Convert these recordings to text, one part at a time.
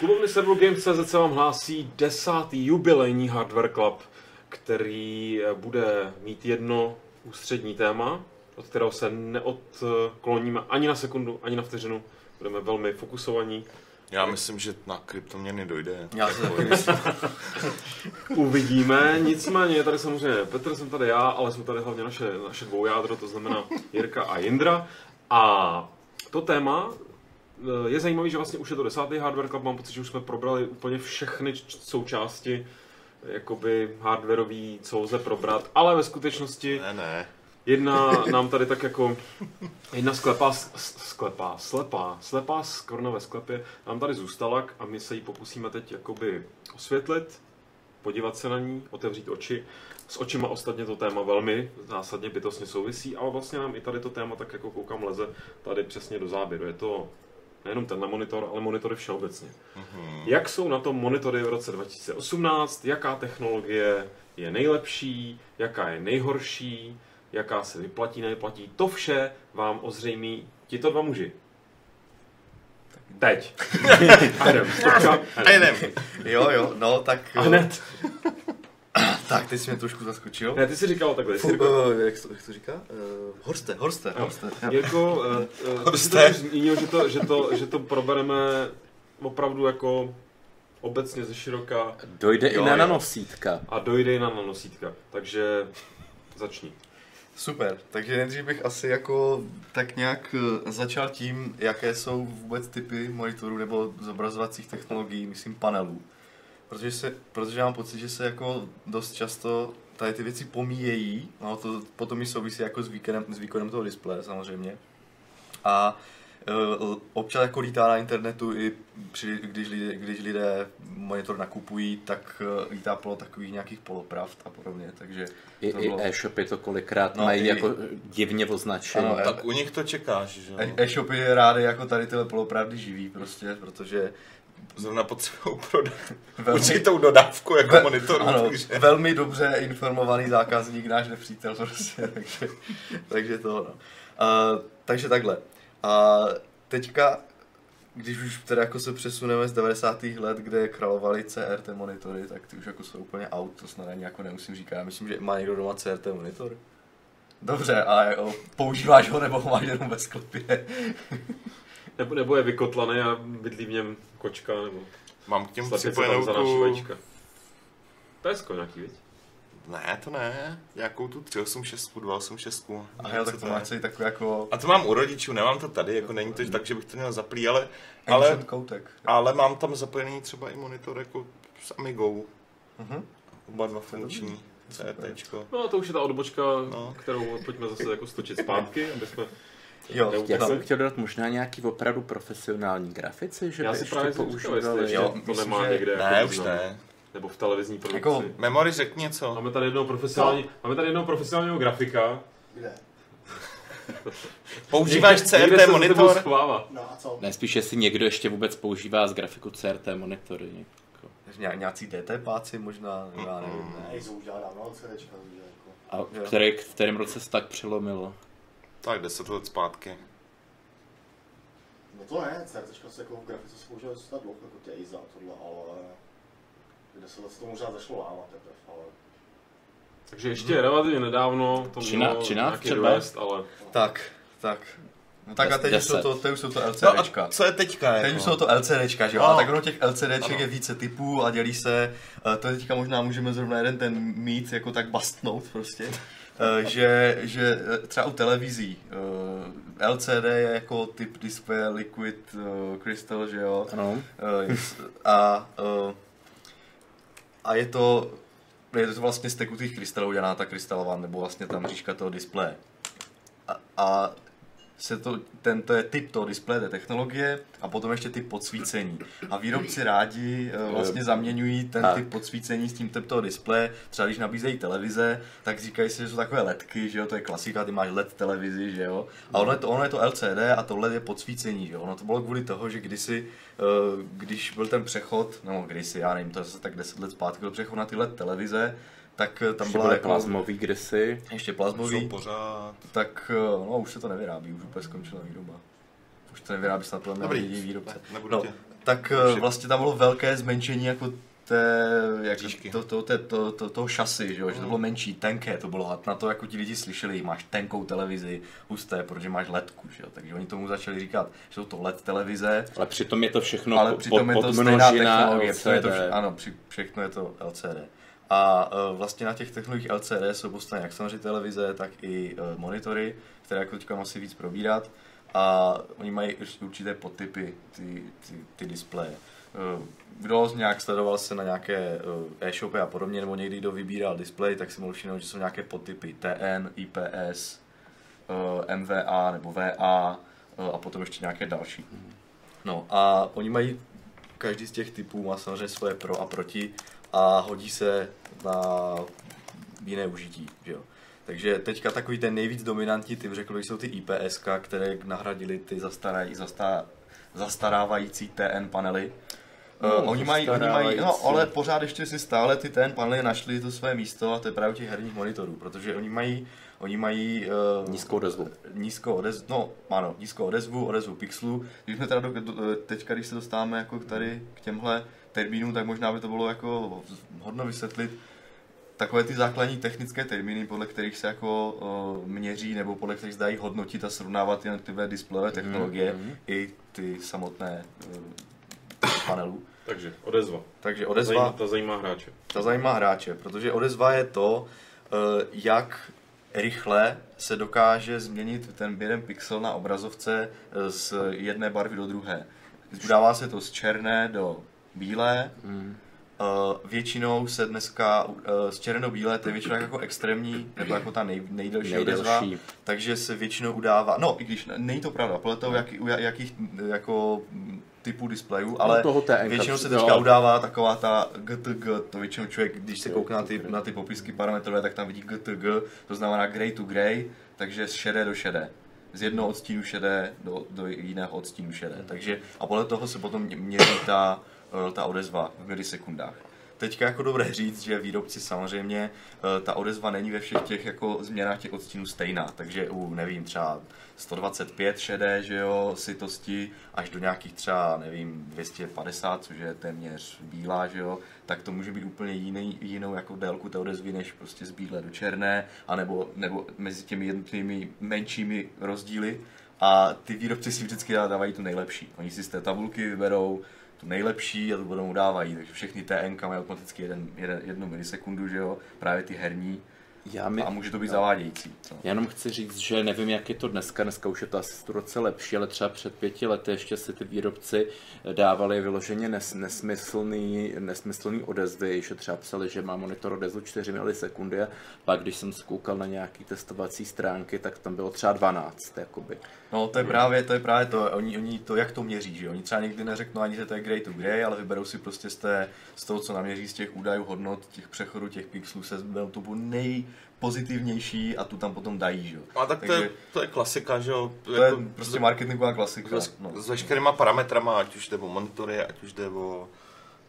Klubovny Servo Games.cz se vám hlásí desátý jubilejní Hardware Club, který eh, bude mít jedno ústřední téma, od kterého se neodkloníme ani na sekundu, ani na vteřinu. Budeme velmi fokusovaní. Já myslím, že na kryptoměny dojde. Já si taky myslím. Uvidíme, nicméně je tady samozřejmě Petr, jsem tady já, ale jsou tady hlavně naše, naše dvou jádro, to znamená Jirka a Jindra. A to téma je zajímavé, že vlastně už je to desátý Hardware Club, mám pocit, že už jsme probrali úplně všechny součásti jakoby hardwareový, co lze probrat, ale ve skutečnosti Ne, ne. Jedna nám tady tak jako, jedna sklepá, sklepá, slepá, slepá z korna ve sklepě nám tady zůstala a my se jí pokusíme teď jakoby osvětlit, podívat se na ní, otevřít oči. S očima ostatně to téma velmi zásadně bytostně souvisí, ale vlastně nám i tady to téma tak jako koukám leze tady přesně do záběru. Je to nejenom tenhle monitor, ale monitory všeobecně. Jak jsou na tom monitory v roce 2018, jaká technologie je nejlepší, jaká je nejhorší, jaká se vyplatí, nevyplatí, to vše vám ozřejmí tito dva muži. Teď. Jdem, stopka, A jdem. Jo, jo, no tak... A hned. Tak, teď jsi mě trošku zaskočil. Ne, ty jsi říkal takhle. Ty jsi Fu, říkal, uh, jak, to, jak to říká? Uh, horste, horste, horste. Jo. Jirko, uh, uh, ty jsi to Jste. už zmínil, že to, že, to, že to probereme opravdu jako obecně ze široka Dojde Jo, i na nanosítka. a dojde i na nanosítka. Takže začni. Super, takže nejdřív bych asi jako tak nějak eh, začal tím, jaké jsou vůbec typy monitorů nebo zobrazovacích technologií, myslím panelů. Protože, se, protože mám pocit, že se jako dost často tady ty věci pomíjejí, no to potom i souvisí jako s výkonem, s výkonem toho displeje samozřejmě. A uh, občas jako lítá na internetu i při, když, lidé, když lidé monitor nakupují, tak uh, lítá polo takových nějakých polopravd a podobně, takže I, to i bylo- e-shopy to kolikrát No, mají i- jako divně označené. Ano, e- Tak u nich to čekáš, že jo? E- E-shopy rády jako tady tyhle polopravdy živí prostě, protože Zrovna potřebují prodat velmi, určitou dodávku jako ve- monitoru. ano, takže... velmi dobře informovaný zákazník, náš nepřítel prostě, takže, takže to no. Uh, takže takhle. A teďka, když už teda jako se přesuneme z 90. let, kde královaly CRT monitory, tak ty už jako jsou úplně out, to snad ani jako nemusím říkat. Já myslím, že má někdo doma CRT monitor. Dobře, a jako, používáš ho nebo ho máš jenom ve sklepě? Nebo, nebo je vykotlaný a bydlí v něm kočka, nebo Mám k těm připojenou tu... Pesko nějaký, viď? Ne, to ne. Nějakou tu 386, 286. A jo, tak to máš celý takový jako A to mám u rodičů, nemám to tady, jako není to tak, že bych to měl zaplý, ale, ale, koutek. ale mám tam zapojený třeba i monitor jako s Amigou. Mhm. Oba dva funkční. CRTčko. No to už je ta odbočka, No. kterou pojďme zase jako stočit zpátky, aby jsme... Jo. Já no. jsem chtěl dodat možná nějaký opravdu profesionální grafici, že Já by si ještě právě používali. ještě Jo, to nemá že- někde Ne, jako už význam. ne. Nebo v televizní produkci. Jako- Memory, řekni něco. Máme tady jednoho profesionální, máme tady jednoho profesionálního grafika. Kde? Používáš Někde- někde CRT tebou monitor? No a co? Ne, spíš jestli někdo ještě vůbec používá z grafiku CRT monitory. Jako. Ně, nějací DT páci možná, já nevím. Ne. Ne, jsou už no, CDčka, takže jako... A v, který, v kterém roce se tak přelomilo? Tak, 10 let zpátky. No to ne, CRTčka se jako v grafice se používají docela dlouho, jako ty Eiza a tohle, ale... Kde se to možná začalo lámat teprve, ale... Takže ještě relativně nedávno to Třiná- mělo třináct nějaký třeba? růst, ale Tak, tak. No tak a teď už jsou Deset. to, teď už jsou to No a LCDčka. co je teďka? Teď Jako? už jsou to LCDčka, že jo? No. A tak ono těch LCDček Ano. je více typů a dělí se, eh, to teďka možná můžeme zrovna jeden ten mít jako tak bastnout prostě, že, že eh, třeba u televizí eh, LCD je jako typ displeje liquid eh, crystal, že jo? Ano. Eh, a, eh, a je to, je to vlastně z tekutých krystalů dělaná ta krystalová, nebo vlastně tam říčka toho displeje. A, a se to, ten, to je typ toho displeje, té technologie a potom ještě typ podsvícení. A výrobci rádi eh, vlastně zaměňují ten Tak. typ podsvícení s tím typ toho displeje. Třeba když nabízejí televize, tak říkají si, že jsou takové ledky, že jo, to je klasika, ty máš LED televizi, že jo. A ono je to, ono je to LCD a tohle je podsvícení, že jo. Ono to bylo kvůli toho, že kdysi, eh, když byl ten přechod, no kdysi, já nevím, to je zase tak 10 let zpátky, byl přechod na ty LED televize, tak eh, tam Ještě byla jako, plazmový kdysi. ještě Jsou plazmový, pořád. tak eh, no už se to nevyrábí, už úplně skončila výroba. už to nevyrábí snad podle mě výrobce. Ne, nebudu No, tě. tak Už eh, vlastně tam bylo velké zmenšení jako té, jak to, to, to, to, to, toho šasy, že, jo? že to bylo menší, tenké to bylo a na to jako ti lidi slyšeli, máš tenkou televizi, husté, protože máš ledku, že jo? takže oni tomu začali říkat, že jsou to LED televize, Ale přitom je to všechno ale po- přitom je to stejná technologie, přitom je to, LCD. vše, ano, při, všechno je to LCD. A uh, vlastně na těch technologiích LCD jsou postaveny jak samozřejmě televize, tak i uh, monitory, které jako teďka asi víc probírat. A oni mají určité podtypy, ty, ty, ty displeje. Uh, Kdo nějak sledoval se na nějaké e-shopy a podobně, nebo někdy kdo vybíral displej, tak si mohl všimnout, že jsou nějaké podtypy TN, IPS, MVA nebo VA a potom ještě nějaké další. No a oni mají, každý z těch typů má samozřejmě svoje pro a proti a hodí se na jiné užití, že jo. Takže teďka takový ten nejvíc dominantní typ, řekl bych, jsou ty IPS, které nahradily ty zastaraj, zastá, zastarávající TN panely. No, No, oni, mají, oni mají, no, ale pořád ještě si stále ty TN panely našli to své místo a to je právě těch herních monitorů, protože oni mají, oni mají uh, Nízkou odezvu. nízkou odezvu, no ano, nízkou odezvu, odezvu pixelů. Když jsme teda do, do, teďka, když se dostáváme jako k tady k těmhle termínům, tak možná by to bylo jako hodno vysvětlit takové ty základní technické termíny, podle kterých se jako uh, měří nebo podle kterých se dají hodnotit a srovnávat jednotlivé displejové technologie mhm. i ty samotné uh, panelů. Takže odezva. Takže Ta odezva, zajímá, ta zajímá hráče. ta zajímá hráče, protože odezva je to, eh, jak rychle se dokáže změnit ten během pixel na obrazovce eh, z jedné barvy do druhé. Udává se to z černé do bílé. Mm. Eh, Většinou se dneska eh, z černé do bílé, to je většinou jako extrémní, nebo jako ta nej, nejdelší, odezva, Nejdelší. takže se většinou udává, no i když není to pravda, podle toho, jaký, u ja- jakých jako typů displejů, ale toho TNK většinou se jo. teďka udává taková ta GTG, to většinou člověk, když se koukne na ty, na ty popisky parametrové, tak tam vidí GTG, to znamená grey to grey, takže z šedé do šedé. Z jednoho odstínu šedé do, do jiného odstínu šedé. Takže, a podle toho se potom měří ta, ta odezva v milisekundách. Teďka jako dobré říct, že výrobci samozřejmě, eh, ta odezva není ve všech těch jako změnách těch odstínů stejná, takže u, nevím, třeba 125 šedé, že jo, sytosti, až do nějakých třeba, nevím, 250, což je téměř bílá, že jo, tak to může být úplně jiný, jinou jako délku té odezvy, než prostě z bílé do černé, anebo, nebo mezi těmi jednotlivými menšími rozdíly. A ty výrobci si vždycky dávají tu nejlepší. Oni si z té tabulky vyberou tu nejlepší a tu potom udávají. Takže všechny TNK mají automaticky jeden, jeden, jednu milisekundu, že jo, právě ty herní. Já mi, A může to být zavádějící. No. Já jenom chci říct, že nevím, jak je to dneska, dneska už je to asi roce lepší, ale třeba před pěti lety ještě si ty výrobci dávali vyloženě nes, nesmyslný, nesmyslný odezvy, že třeba psali, že má monitor odezvu 4 milisekundy a pak, když jsem skoukal na nějaký testovací stránky, tak tam bylo třeba 12, jakoby. No to je právě, to je právě to, oni, oni to, jak to měří, že? Oni třeba někdy neřeknou ani, že to je grey to grey, ale vyberou si prostě z, té, z toho, co naměří z těch údajů hodnot, těch přechodů, těch pixelů, se vyberou tu nejpozitivnější a tu tam potom dají, že jo? A tak to je, to je klasika, že jo? to je prostě marketingová klasika. s, No. s veškerýma parametrama, ať už jde o monitory, ať už jde o,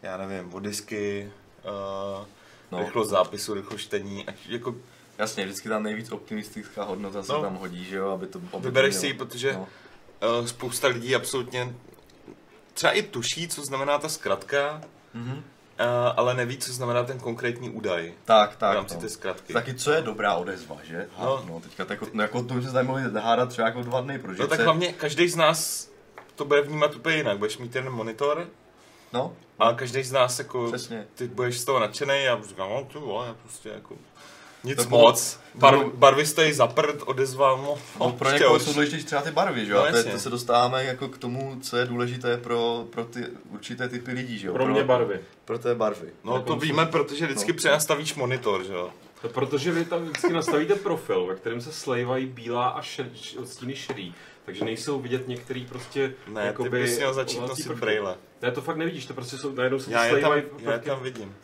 já nevím, o disky, uh, No. rychlost zápisu, rychlost čtení, ať jako Jasně, vždycky tam nejvíc optimistická hodnota se No. tam hodí, že jo, aby to... Aby vybereš si ji, protože No. uh, spousta lidí absolutně třeba i tuší, co znamená ta zkratka, Mhm. Ale neví, co znamená ten konkrétní údaj Tak, v tak. rámci no. té zkratky. Taky co je dobrá odezva, že? No. No, no teďka tak, no, jako to by se tady mohli hádat třeba jako dva dny, protože No tak se- hlavně každý z nás to bude vnímat úplně jinak. Budeš mít ten monitor No, a každý z nás jako, přesně. ty budeš z toho nadšený a říkám, no ty vole, prostě jako nic To moc. Bar, barvy stojí za prd, odezva, no, No, pro ještě někoho jsou důležitější třeba ty barvy, že jo? No, a to, to se dostáváme jako k tomu, co je důležité pro, pro ty určité typy lidí, že jo? Pro mě barvy. Pro té barvy. No to víme, protože vždycky No. přenastavíš monitor, že jo. To protože vy tam vždycky nastavíte profil, ve kterém se slejvají bílá a šed, š- odstíny šedý. Takže nejsou vidět některý prostě Ne, ty jakoby bys měl začít nosit prvky. braille. Ne, to fakt nevidíš, to prostě jsou, najednou se Já je tam, slejvají já je tam vidím.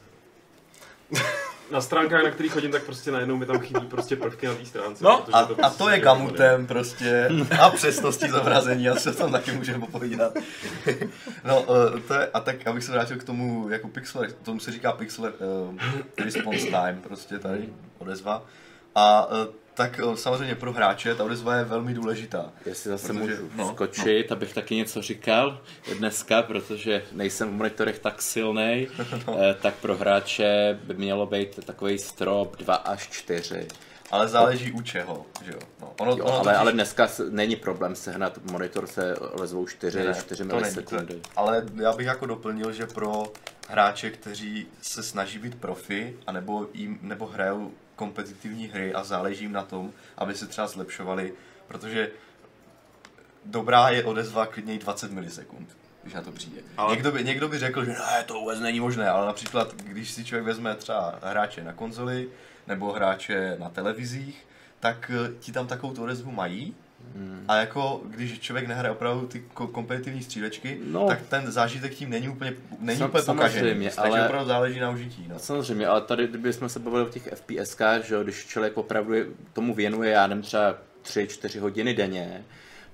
Na stránkách, na kterých chodím, tak prostě najednou mi tam chybí prostě prvky na té stránce. No, A, a prostě to je gamutem prostě a přesností zobrazení, a se tam taky můžeme popovídat. No, eh, to je, a tak abych se vrátil k tomu jako pixel, tomu se říká pixel uh, response time, prostě tady odezva. A uh, tak o, samozřejmě pro hráče ta odezva je velmi důležitá. Jestli zase Protože- můžu no, skočit, abych taky něco říkal dneska, protože nejsem v monitorech tak silný, eh, tak pro hráče by mělo být takový strop 2 až 4. Ale záleží u čeho, že jo. No, ono, Jo, ono ale, totiž- ale dneska není problém sehnat monitor, se lezvou 4, Ne, 4 to není, milisekundy. to- Ale já bych jako doplnil, že pro hráče, kteří se snaží být profi, anebo, jim, nebo hrajou kompetitivní hry a záleží jim na tom, aby se třeba zlepšovali, protože dobrá je odezva klidně i 20 milisekund, když na to přijde. Ale... Někdo, by, někdo by řekl, že ne, to vůbec není možné, ale například, když si člověk vezme třeba hráče na konzoli nebo hráče na televizích, tak eh, ti tam takovou tu odezvu mají, a jako, když člověk nehraje opravdu ty ko- kompetitivní střílečky, No. tak ten zážitek tím není úplně, není Sam- úplně pokažený. samozřejmě, Takže ale- opravdu záleží na užití. No. Samozřejmě, ale tady, kdybychom se bavili o těch FPSkách, že když člověk opravdu tomu věnuje, já nevím, třeba 3-4 hodiny denně,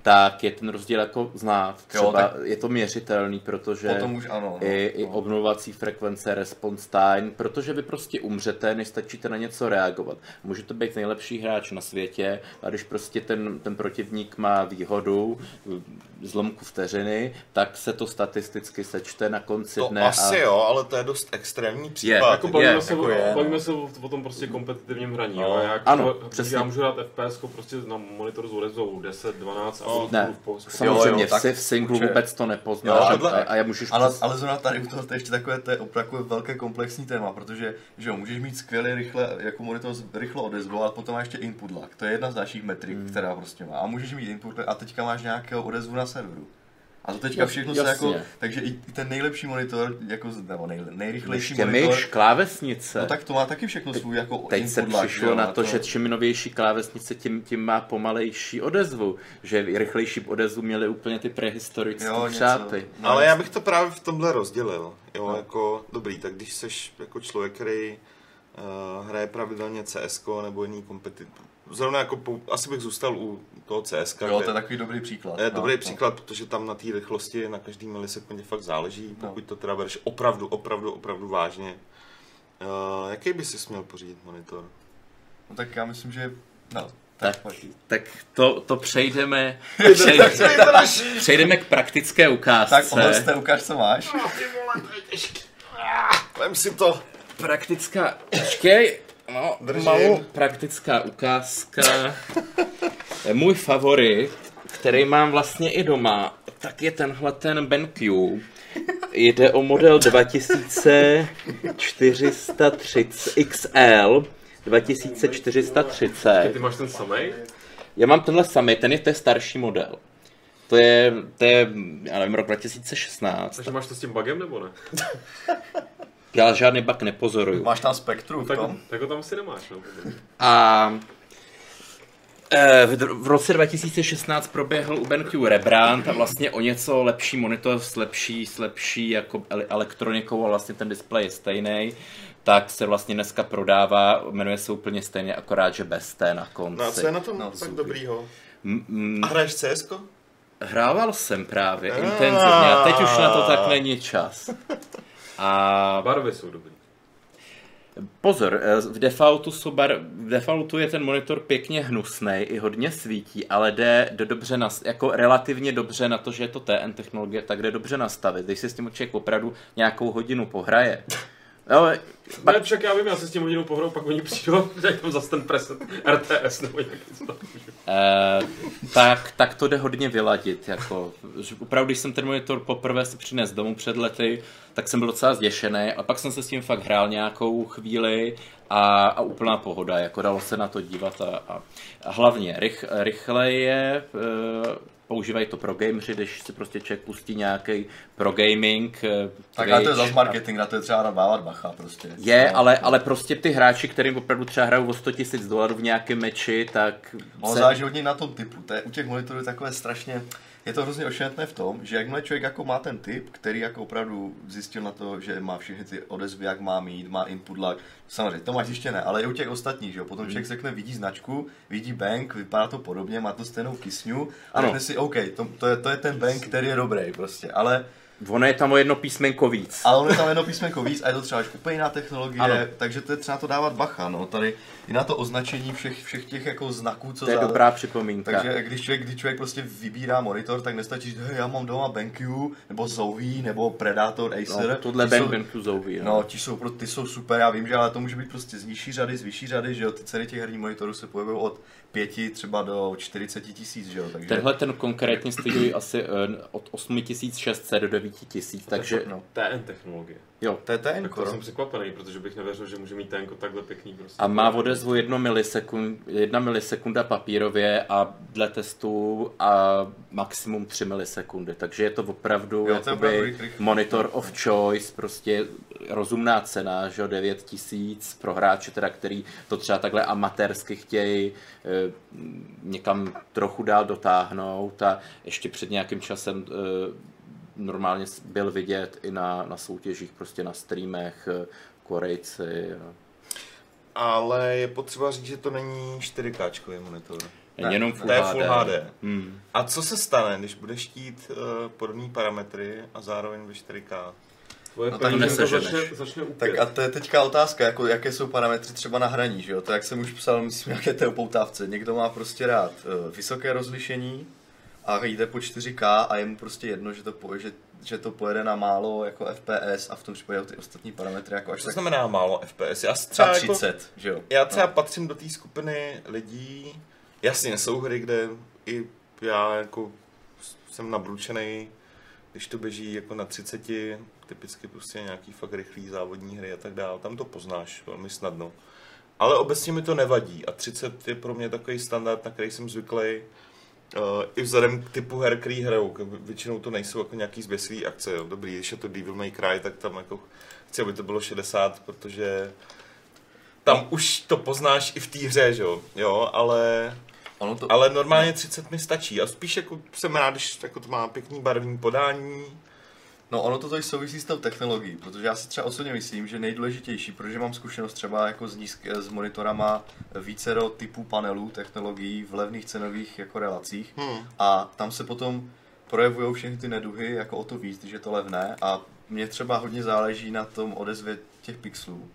tak je ten rozdíl jako znát. Třeba Jo, tak- je to měřitelný, protože Potom už ano. No, i, i no. obnovovací frekvence, response time, protože vy prostě umřete, než stačíte na něco reagovat. Může to být nejlepší hráč na světě a když prostě ten, ten protivník má výhodu zlomku vteřiny, tak se to statisticky sečte na konci To dne. asi a... jo, ale to je dost extrémní Je, případ. Jako bavíme, je, se, jako o, je, bavíme se o, o tom prostě kompetitivním hraní. No. jo. Já, Ano, třeba- přesně. Já můžu hrát FPS prostě na monitoru s odezvou 10, 12 a No. Ne, v. Samozřejmě, Jo, jo, v, singlu určitě. vůbec to nepoznáš Jo, a, tohle- a, a můžeš Ale, přes... ale zrovna tady u toho to je ještě takové, to je opravdu velké komplexní téma, protože že jo, můžeš mít skvělý rychle, jako monitor s rychlou odezvou, ale potom má ještě input lag. To je jedna z dalších metrik, Hmm. která prostě má. A můžeš mít input lag a teďka máš nějakého odezvu na serveru. A to teďka všechno se jasně. jako, takže i ten nejlepší monitor, jako, nebo nej, nejrychlejší Ještě monitor, myš, klávesnice. no tak to má taky všechno svůj jako Teď se lag, přišlo jo, na a to, že čím novější klávesnice, tím, tím má pomalejší odezvu. Že rychlejší odezvu měli úplně ty prehistorické Jo, něco. křáty. No, Ale já bych to právě v tomhle rozdělil. Jo, No. jako dobrý, tak když seš jako člověk, který uh, hraje pravidelně CS nebo jiný kompetit. Zrovna jako pou, asi bych zůstal u toho CS. Jo, to je takový dobrý příklad. je no, dobrý no. příklad, protože tam na té rychlosti na každý milisekundě fakt záleží, No. pokud to teda bereš opravdu, opravdu, opravdu vážně. Uh, jaký by si směl pořídit monitor? No tak já myslím, že, no, Tak, tak, to, to přejdeme, přejdeme, přejdeme k praktické ukázce. tak odhle ukáž, co máš. Vem si to. Praktická, počkej, no, Držím. malou praktická ukázka. Můj favorit, který mám vlastně i doma, tak je tenhle ten BenQ. Jde o model 2430 XL 2430. Ty máš ten samej? Já mám tenhle samý, ten je to je starší model. To je, to je, já nevím, rok 2016. Takže máš to s tím bugem nebo ne? Já žádný bug nepozoruju. Máš tam spektrum v Tak, tom? tak ho tam asi nemáš. No. A eh, v, v roce 2016 proběhl u BenQ rebrand a vlastně o něco lepší monitor s lepší, s lepší jako ele- elektronikou a vlastně ten displej je stejný, tak se vlastně dneska prodává, jmenuje se úplně stejně, akorát, že bez té na konci. No a co je na tom No, tak super. dobrýho? M- m- A hraješ CS? Hrával jsem právě Ah. intenzivně a teď už na to tak není čas. A Barvy jsou dobrý. Pozor, eh, v defaultu, jsou bar, v defaultu je ten monitor pěkně hnusný, i hodně svítí, ale jde do dobře nas, jako relativně dobře na to, že je to TN technologie, tak jde dobře nastavit. Když si s tím člověk opravdu nějakou hodinu pohraje. Jo, Ne, však já vím, já se s tím hodinou pohrou, pak oni přijdou dají tam zase ten preset RTS nebo nějaký Eh, tak, tak to jde hodně vyladit. Jako, že opravdu, když jsem ten monitor poprvé si přines domů před lety, tak jsem byl docela zděšený a pak jsem se s tím fakt hrál nějakou chvíli a, a úplná pohoda, jako dalo se na to dívat a, a, a hlavně rych, rychle je, eh, používají to pro gameři, když si prostě člověk pustí nějaký pro gaming. eh, Tak to je zase marketing, na to je třeba dávat bacha prostě. Je, No. ale, ale prostě ty hráči, kterým opravdu třeba hrajou o 100 000 dolarů v nějakém meči, tak... Ono se- záleží hodně na tom typu. To je, u těch monitorů je takové strašně, je to hrozně ošetné v tom, že jakmile člověk jako má ten typ, který jako opravdu zjistil na to, že má všechny ty odezvy, jak má mít, má input lag, samozřejmě to máš ještě ne, ale i u těch ostatních, že jo. Potom člověk řekne, vidí značku, vidí bank, vypadá to podobně, má to stejnou kysňu a řekne si, OK, to, to, je, to je ten bank, který je dobrý prostě, ale Ono je tam o jedno písmenko víc. Ale ono je tam jedno písmenko víc a je to třeba už úplně jiná technologie, Ano. takže to je třeba to dávat bacha, no. Tady i na to označení všech, všech těch jako znaků, co To je za- dobrá připomínka. Takže když člověk, když člověk prostě vybírá monitor, tak nestačí říct, hej, já mám doma BenQ, nebo Zowie, nebo Predator Acer. no, tohle Ben Ben Zowie, No, ti jsou, ty jsou super, já vím, že ale to může být prostě z nižší řady, z vyšší řady, že jo, ty ceny těch herních monitorů se pohybují od 5 třeba do 40 tisíc, že jo, takže... Tenhle ten konkrétně stojí asi eh, od 8600 do 9000, takže No, TN technologie. Jo. to je ten, Tak to jsem překvapený, protože bych nevěřil, že může mít TN takhle pěkný prostě. A má odezvu 1 milisekund, 1 milisekunda papírově a dle testu a maximum 3 milisekundy. Takže je to opravdu, Jo, jakoby opravdu rychlý. monitor of choice, prostě rozumná cena, že jo, 9 tisíc pro hráče, teda, který to třeba takhle amatérsky chtějí eh, někam trochu dál dotáhnout a ještě před nějakým časem eh, normálně byl vidět i na, na soutěžích, prostě na streamech, eh, Korejci. A... Ale je potřeba říct, že to není 4K monitor. Ne, jenom Full to je HD. Full HD. Hmm. A co se stane, když budeš chtít uh, podobné parametry a zároveň ve 4K? Tvoje No tak to začne, začne upět. Tak a to je teďka otázka, jako, jaké jsou parametry třeba na hraní, že jo? To jak jsem už psal, myslím, nějaké té upoutávce. Někdo má prostě rád uh, vysoké rozlišení a jde po 4K a je mu prostě jedno, že to, po, že, že to pojede na málo jako FPS a v tom případě ty ostatní parametry jako až Co tak znamená málo FPS? Já třeba třeba, jako, 30, že jo? já třeba patřím do té skupiny lidí, jasně jsou hry, kde i já jako jsem nabručený, když to běží jako na 30, typicky prostě nějaký fakt rychlý závodní hry a tak dále, tam to poznáš velmi snadno. Ale obecně mi to nevadí a 30 je pro mě takový standard, na který jsem zvyklý. Uh, I vzhledem k typu her, který hrajou, většinou to nejsou jako nějaký zběsilý akce, jo. dobrý, když je to Devil May Cry, tak tam jako chci, aby to bylo 60, protože tam už to poznáš i v té hře, že jo, jo, ale, Ono to, ale normálně 30 mi stačí. A spíš jako jsem rád, když jako to má pěkný barevný podání, No ono to tady souvisí s tou technologií, protože já si třeba osobně myslím, že nejdůležitější, protože mám zkušenost třeba jako s, nízk, s monitorama vícero typů panelů, technologií v levných cenových jako relacích. Hmm. a tam se potom projevují všechny ty neduhy jako o to víc, když je to levné. A mně třeba hodně záleží na tom odezvě těch pixelů,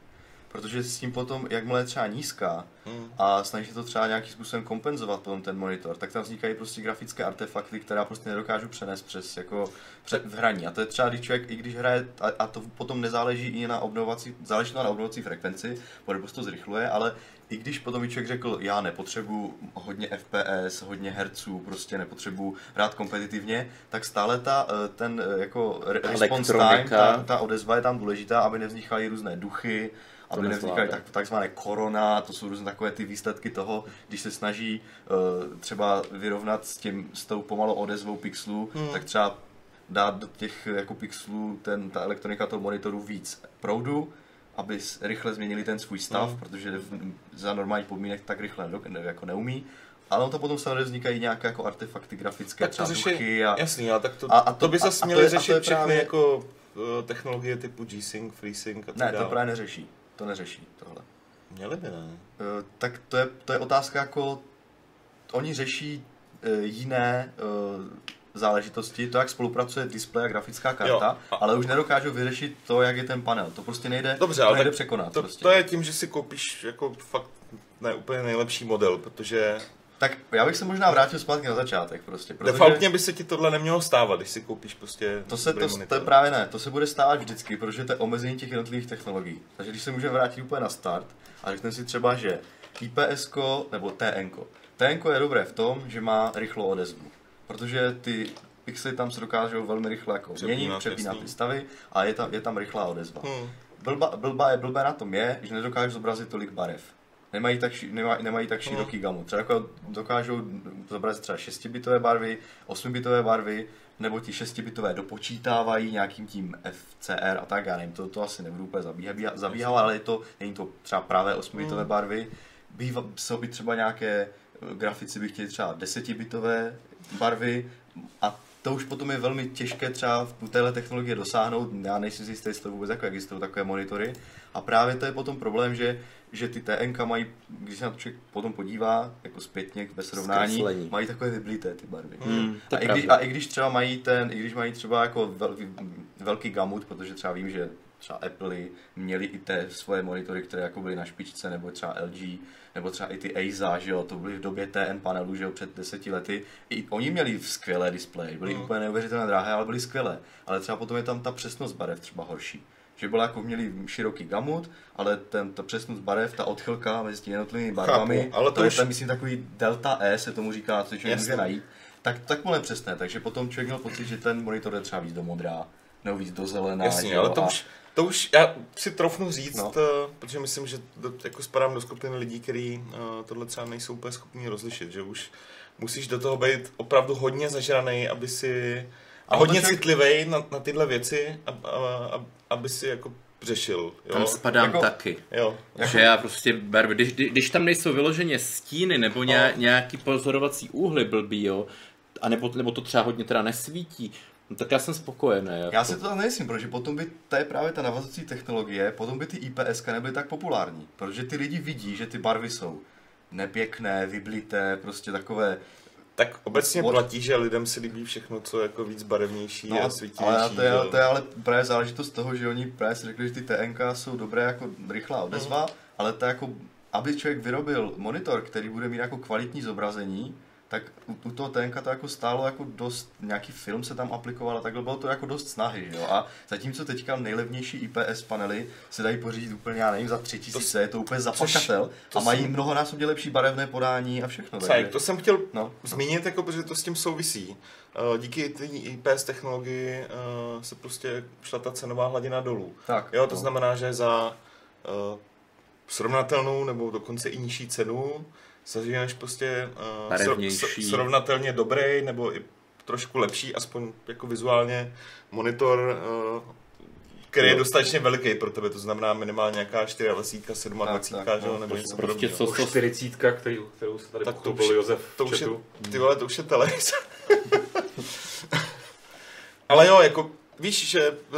protože s tím potom, jakmile je třeba nízká Hmm. a snaží se to třeba nějakým způsobem kompenzovat potom ten monitor, tak tam vznikají prostě grafické artefakty, která prostě nedokážu přenést přes jako před v hraní. A to je třeba, když člověk, i když hraje, a, a to potom nezáleží i na obnovací, záleží to na obnovací frekvenci, bude prostě to zrychluje, ale i když potom by člověk řekl, já nepotřebuji hodně FPS, hodně herců, prostě nepotřebuji hrát kompetitivně, tak stále ta, eh, ten eh, jako re- response time, ta, ta odezva je tam důležitá, aby nevznikaly různé duchy, aby nevznikaly tak, takzvané korona, to jsou různé takové ty výsledky toho, když se snaží uh, třeba vyrovnat s, tím, s tou pomalou odezvou pixelů, Hmm. tak třeba dát do těch jako pixelů ten, ta elektronika toho monitoru víc proudu, aby rychle změnili ten svůj stav, Hmm. protože v, za normální podmínek tak rychle ne, ne, jako neumí. Ale on to potom samozřejmě vznikají nějaké jako artefakty grafické, Tak to třeba duchy a, jasný, ale tak to, A- a, a to, to- to by a- zase a to měli je- a to řešit všechny právě- jako eh, technologie typu G-Sync, FreeSync a tak ne, to dále. právě neřeší. To neřeší tohle. Měli by, ne? Eh, tak to je, to je otázka jako, oni řeší eh, jiné eh, záležitosti, to jak spolupracuje displej a grafická karta, Jo, ale už nedokážou vyřešit to, jak je ten panel. To prostě nejde, Dobře, to nejde překonat. To, prostě. to je tím, že si koupíš jako fakt ne úplně nejlepší model, protože Tak já bych se možná vrátil zpátky na začátek prostě, protože defaultně by se ti tohle nemělo stávat, když si koupíš prostě to se, to, to právě ne, to se bude stávat vždycky, protože to je omezení těch jednotlivých technologií. Takže když se můžeme vrátit úplně na start a řekneme si třeba, že IPS nebo TN. TN je dobré v tom, že má rychlou odezvu, protože ty pixely tam se dokážou velmi rychle jako Přepínat, měnit, přepínat ty stavy a je tam, je tam rychlá odezva. Hmm. Blba, blba je blbé na tom je, že nedokážu zobrazit tolik barev. Nemají tak, ši- nema, nemají tak široký gamu. Třeba jako dokážou zobrazit třeba 6-bitové barvy, 8-bitové barvy, nebo ti 6-bitové dopočítávají nějakým tím FCR a tak, já nevím, to, to asi nebudu úplně zabíhat, zabíhat ale je to, není to třeba pravé 8-bitové barvy. Bývá, jsou by třeba nějaké eh, grafici by chtěli třeba 10-bitové barvy a to už potom je velmi těžké třeba v téhle technologie dosáhnout. Já nejsem si jistý, jestli to vůbec jako existují takové monitory. A právě to je potom problém, že, že ty TNK mají, když se na to člověk potom podívá, jako zpětně ve srovnání, Zkreslení. mají takové vyblité ty barvy. Hmm, to a, i když, a i když třeba mají ten, i když mají třeba jako vel, velký gamut, protože třeba vím, že třeba Apple měli i té svoje monitory, které jako byly na špičce, nebo třeba LG, nebo třeba i ty Eiza, že jo, to byly v době TN panelu, že jo, před deseti lety. I oni měli skvělé displeje, byly Mm. úplně neuvěřitelně drahé, ale byly skvělé. Ale třeba potom je tam ta přesnost barev třeba horší. Že byla jako měli široký gamut, ale ten, ta přesnost barev, ta odchylka mezi těmi jednotlivými barvami, Chápu, ale to, to je už- tam, myslím, takový delta E se tomu říká, co člověk může najít. Tak, tak bylo nepřesné, takže potom člověk měl pocit, že ten monitor je třeba víc do modrá, nebo víc do zelená. Jasně, ale to a- už, to už já si trofnu říct, No. no. protože myslím, že do, jako spadám do skupiny lidí, kteří uh, tohle třeba nejsou úplně schopní rozlišit, že už musíš do toho být opravdu hodně zažraný, aby si a hodně člověk- citlivý na, na tyhle věci, a, a, a, aby si jako řešil. Jo? Tam spadám Jako- taky. jo. Že já prostě beru, když, když, tam nejsou vyloženě stíny nebo nějak, No. nějaký pozorovací úhly blbý, jo, a nebo, nebo to třeba hodně teda nesvítí, no tak já jsem spokojený. Jako. Já si to tak nejsem, protože potom by to je právě ta navazující technologie, potom by ty IPS nebyly tak populární, protože ty lidi vidí, že ty barvy jsou nepěkné, vyblité, prostě takové. Tak obecně Od- platí, že lidem se líbí všechno, co je jako víc barevnější No, a svítivější. ale to je, to je ale právě záležitost toho, že oni právě si řekli, že ty TNK jsou dobré jako rychlá odezva, Mhm. ale to je jako, aby člověk vyrobil monitor, který bude mít jako kvalitní zobrazení, tak u, u toho TNK to jako stálo jako dost, nějaký film se tam aplikoval a takhle bylo to jako dost snahy, jo? A zatímco teďka nejlevnější IPS panely se dají pořídit úplně, já nevím, za tři tisíce, je to úplně zapakatel to a mají jsem- mnohonásobně lepší barevné podání a všechno. Cajk, to jsem chtěl no, zmínit, jako, protože to s tím souvisí. Eh, Díky té IPS technologii eh, se prostě šla ta cenová hladina dolů. tak. Jo, to no. znamená, že za uh, srovnatelnou nebo dokonce i nižší cenu zažiješ prostě uh, Barevnější. srovnatelně dobrý nebo i trošku lepší, aspoň jako vizuálně monitor, uh, který je Jo. dostatečně veliký pro tebe, to znamená minimálně nějaká 24, 27, Tak, tak, že no, nebo to něco prostě co- To 40, který, kterou se tady Tak to už- Josef to už je, ty vole, to už je televize. Ale jo, jako víš, že uh,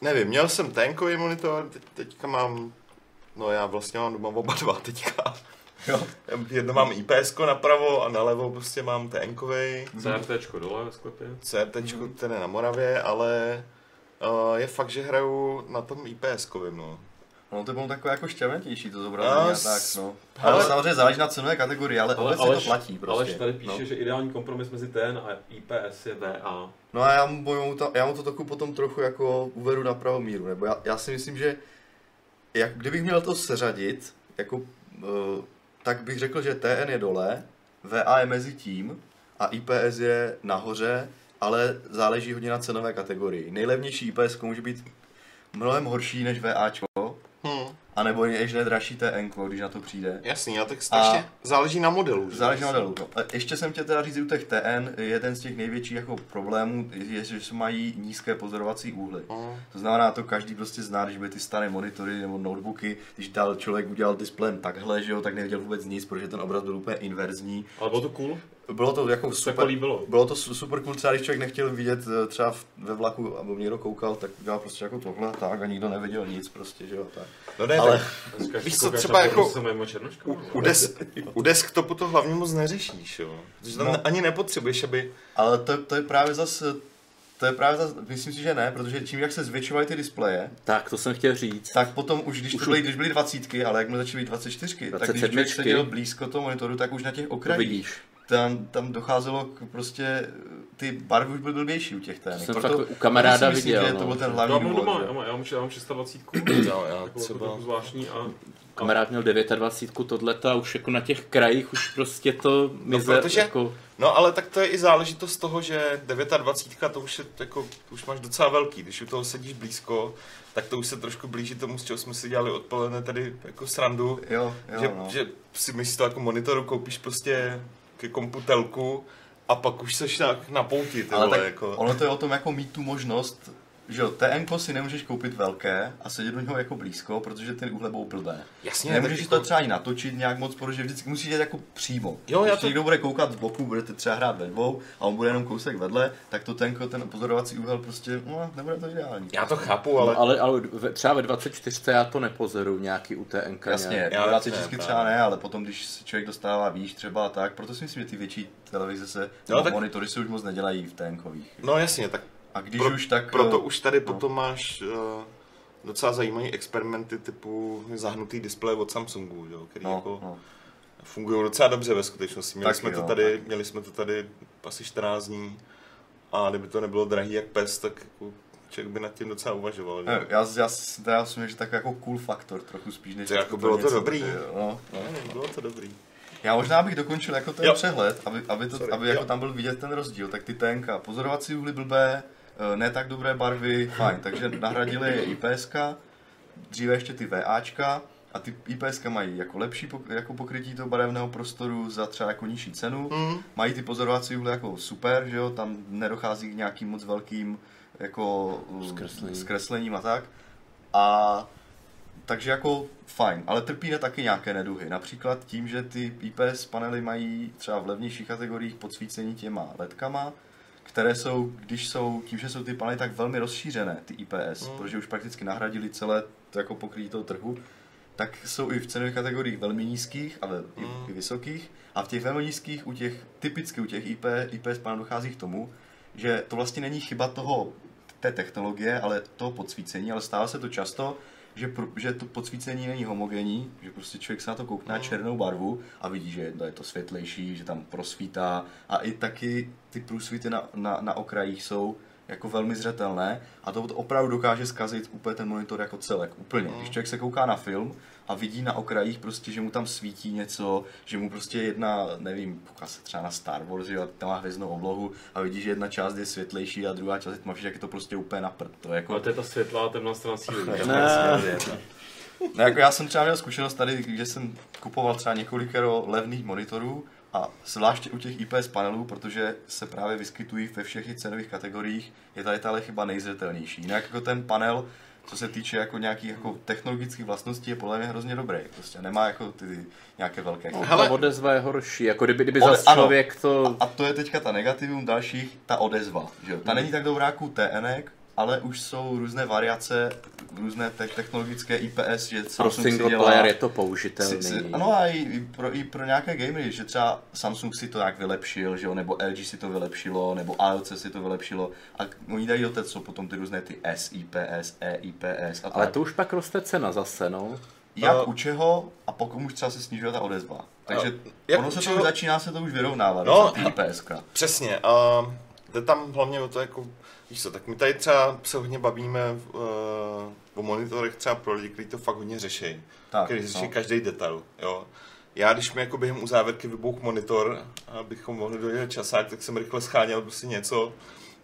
nevím, měl jsem tankový monitor, teď, teďka mám, no já vlastně mám doma oba dva teďka. Jo. Jedno mám IPS napravo a nalevo prostě mám tankový. CRT dole ve sklepě. CRT, ten je na Moravě, ale uh, je fakt, že hraju na tom IPS kovým, no. No to bylo takové jako šťavnatější to zobrazení A s- tak, no. hele- Ale samozřejmě záleží na cenové kategorii, ale, ale obecně to platí prostě. Aleš tady píše, no. že ideální kompromis mezi TN a IPS je VA. no a já mu, to, já mu to trochu potom trochu jako uvedu na pravou míru, nebo já, já si myslím, že jak, kdybych měl to seřadit, jako, uh, tak bych řekl, že TN je dole, VA je mezi tím a IPS je nahoře, ale záleží hodně na cenové kategorii. Nejlevnější IPS může být mnohem horší než VAčko, Hm, anebo ještě dražší TN, když na to přijde. jasný, a tak strašně A- záleží na modelu. že? Záleží na modelu. No. A ještě jsem tě teda říct, u těch TN, jeden z těch největších jako problémů je, že se mají nízké pozorovací úhly. Hm. To znamená, to každý prostě zná, když byly ty staré monitory nebo notebooky, když dal člověk udělal displejem takhle, že jo, tak neviděl vůbec nic, protože ten obraz byl úplně inverzní. Ale bylo to cool, Bylo to jako to jako super, líbilo. bylo to su- super cool, třeba když člověk nechtěl vidět eh, třeba v- ve vlaku, aby někdo koukal, tak udělal prostě jako tohle, tak a nikdo neviděl nic prostě, že jo, tak. No ne, Ale-. Říkáš, Víš co, třeba jako-? U, u, des, u desktopu to hlavně moc neřešíš, jo. Protože tam No. ani nepotřebuješ, aby... Ale to, to je právě zase, to je právě zase, myslím si, že ne, protože tím, jak se zvětšovaly ty displeje, Tak, to jsem chtěl říct. tak potom už, když, Už to byly, když byly dvacítky, ale jak jsme začaly být 24, tak když člověk 27. seděl blízko toho monitoru, tak už na těch To okrajích, vidíš. Tam, tam docházelo k prostě, ty barvy už byly blbější u těch tének. Jsem Proto- u kamaráda myslím, viděl, že no. to byl ten Já hlavní mám důvod. doma, já mám, já mám, já mám 620. Jo, já to třeba... zvláštní a... Kamarád měl 29 tohleto a už jako na těch krajích už prostě to mize, protože- jako, No ale tak to je i záležitost toho, že 29 to už je jako, to už máš docela velký, když u toho sedíš blízko, tak to už se trošku blíží tomu, z čeho jsme si dělali odpoledne tady jako srandu, Jo, jo, že, no. že si místo jako monitoru koupíš prostě ke komputelku a pak už seš na, na pouti, ty Ale vole, tak jako. ono to je o tom jako mít tu možnost, že jo, TN si nemůžeš koupit velké a sedět do něho jako blízko, protože ty úhle budou blbé. Jasně, Nemůžeš to jako- třeba ani natočit nějak moc, protože vždycky musíš jít jako přímo. Jo, já Když to- někdo bude koukat z boku, budete třeba hrát ve dvou a on bude jenom kousek vedle, tak to tenko, ten pozorovací úhel prostě, no, nebude to ideální. Já to chápu, ale... ale, ale, ale ve- třeba ve 24 já to nepozoruju nějaký u TNK. Jasně. Já- já, ne, vždycky právě. třeba ne, ale potom, když se člověk dostává výš třeba a tak, proto si myslím, že ty větší televize se, No, no, tak- monitory se už moc nedělají v tenkových. No jasně, tak A když Pro- už tak... Proto eh, už tady no. potom máš uh, docela zajímavé experimenty typu zahnutý displeje od Samsungu, jo, který No, jako no. fungují docela dobře ve skutečnosti. Měli Taky jsme, to jo, tady, taky. měli jsme to tady asi 14 dní a kdyby to nebylo drahý jak pes, tak jako člověk by nad tím docela uvažoval. Ne, že? Já, já, si- teda myslím, že tak jako cool faktor trochu spíš než... To jako bylo to dobrý. jo, No, no. Ne, bylo to dobrý. Já možná bych dokončil jako ten Jo. přehled, aby, aby, to, Sorry. aby jako Jo. tam byl vidět ten rozdíl. Tak ty TNK, pozorovací uhly blbé, ne tak dobré barvy, fajn. Takže nahradili je IPSK, dříve ještě ty VAčka, a ty IPSK mají jako lepší pok- jako pokrytí toho barevného prostoru za třeba jako nižší cenu. Mm. Mají ty pozorovací uhly jako super, že jo, tam nedochází k nějakým moc velkým jako uh, Zkreslení. zkreslením a tak. A takže jako fajn, ale trpí na taky nějaké neduhy. Například tím, že ty IPS panely mají třeba v levnějších kategoriích podsvícení těma ledkama, které jsou, když jsou, tím, že jsou ty panely tak velmi rozšířené, ty IPS, Mm. protože už prakticky nahradili celé to jako pokrytí toho trhu, tak jsou i v cenových kategoriích velmi nízkých a ve, Mm. i, i vysokých. A v těch velmi nízkých, u těch, typicky u těch IP, IPS panelů dochází k tomu, že to vlastně není chyba toho, té technologie, ale toho podsvícení, ale stává se to často, že, pro, že to podsvícení není homogenní, že prostě člověk se na to koukne na černou barvu a vidí, že jedno je to světlejší, že tam prosvítá. A i taky ty průsvity na, na, na okrajích jsou jako velmi zřetelné a to opravdu dokáže zkazit úplně ten monitor jako celek, úplně. Když člověk se kouká na film a vidí na okrajích prostě, že mu tam svítí něco, že mu prostě jedna, nevím, kouká se třeba na Star Wars, že tam má hvězdnou oblohu a vidí, že jedna část je světlejší a druhá část je tmavší, tak je to prostě úplně na prd. To je jako... Ale to je ta světlá a temná strana síly. Ne. No, jako já jsem třeba měl zkušenost tady, že jsem kupoval třeba několikero levných monitorů a zvláště u těch IPS panelů, protože se právě vyskytují ve všech těch cenových kategoriích, je tady tahle chyba nejzřetelnější. Jinak jako ten panel, co se týče jako nějakých jako technologických vlastností, je podle mě hrozně dobrý. Prostě nemá jako ty nějaké velké chyby. Hele. Ta odezva je horší, jako kdyby, kdyby Ode- zas ano. člověk to... A to je teďka ta negativum dalších, ta odezva. Že? Ta není tak dobrá jako u TNek, ale už jsou různé variace, různé te- technologické IPS, že Pro Samsung si single dělá- player je to si, použitelný. si, ano a i, i, pro, i pro nějaké gamery, že třeba Samsung si to nějak vylepšil, že jo, nebo LG si to vylepšilo, nebo AOC si to vylepšilo a oni dají do té, co potom ty různé ty SIPS, EIPS a Ale tak. to už pak roste cena zase, no. Jak Uh, u čeho a pokud už třeba se snižuje ta odezva. Takže jak ono se to čeho- už začíná se to už vyrovnávat, No, no, ty IPSka. Přesně. A jde tam hlavně o to, jako, víš co, tak my tady třeba se hodně bavíme uh, o monitorech třeba pro lidi, kteří to fakt hodně řeší. Tak, který řeší no. každý detail, jo. Já, když mi jako během uzávěrky vybouch monitor, abychom mohli dojet časák, tak jsem rychle scháněl prostě něco,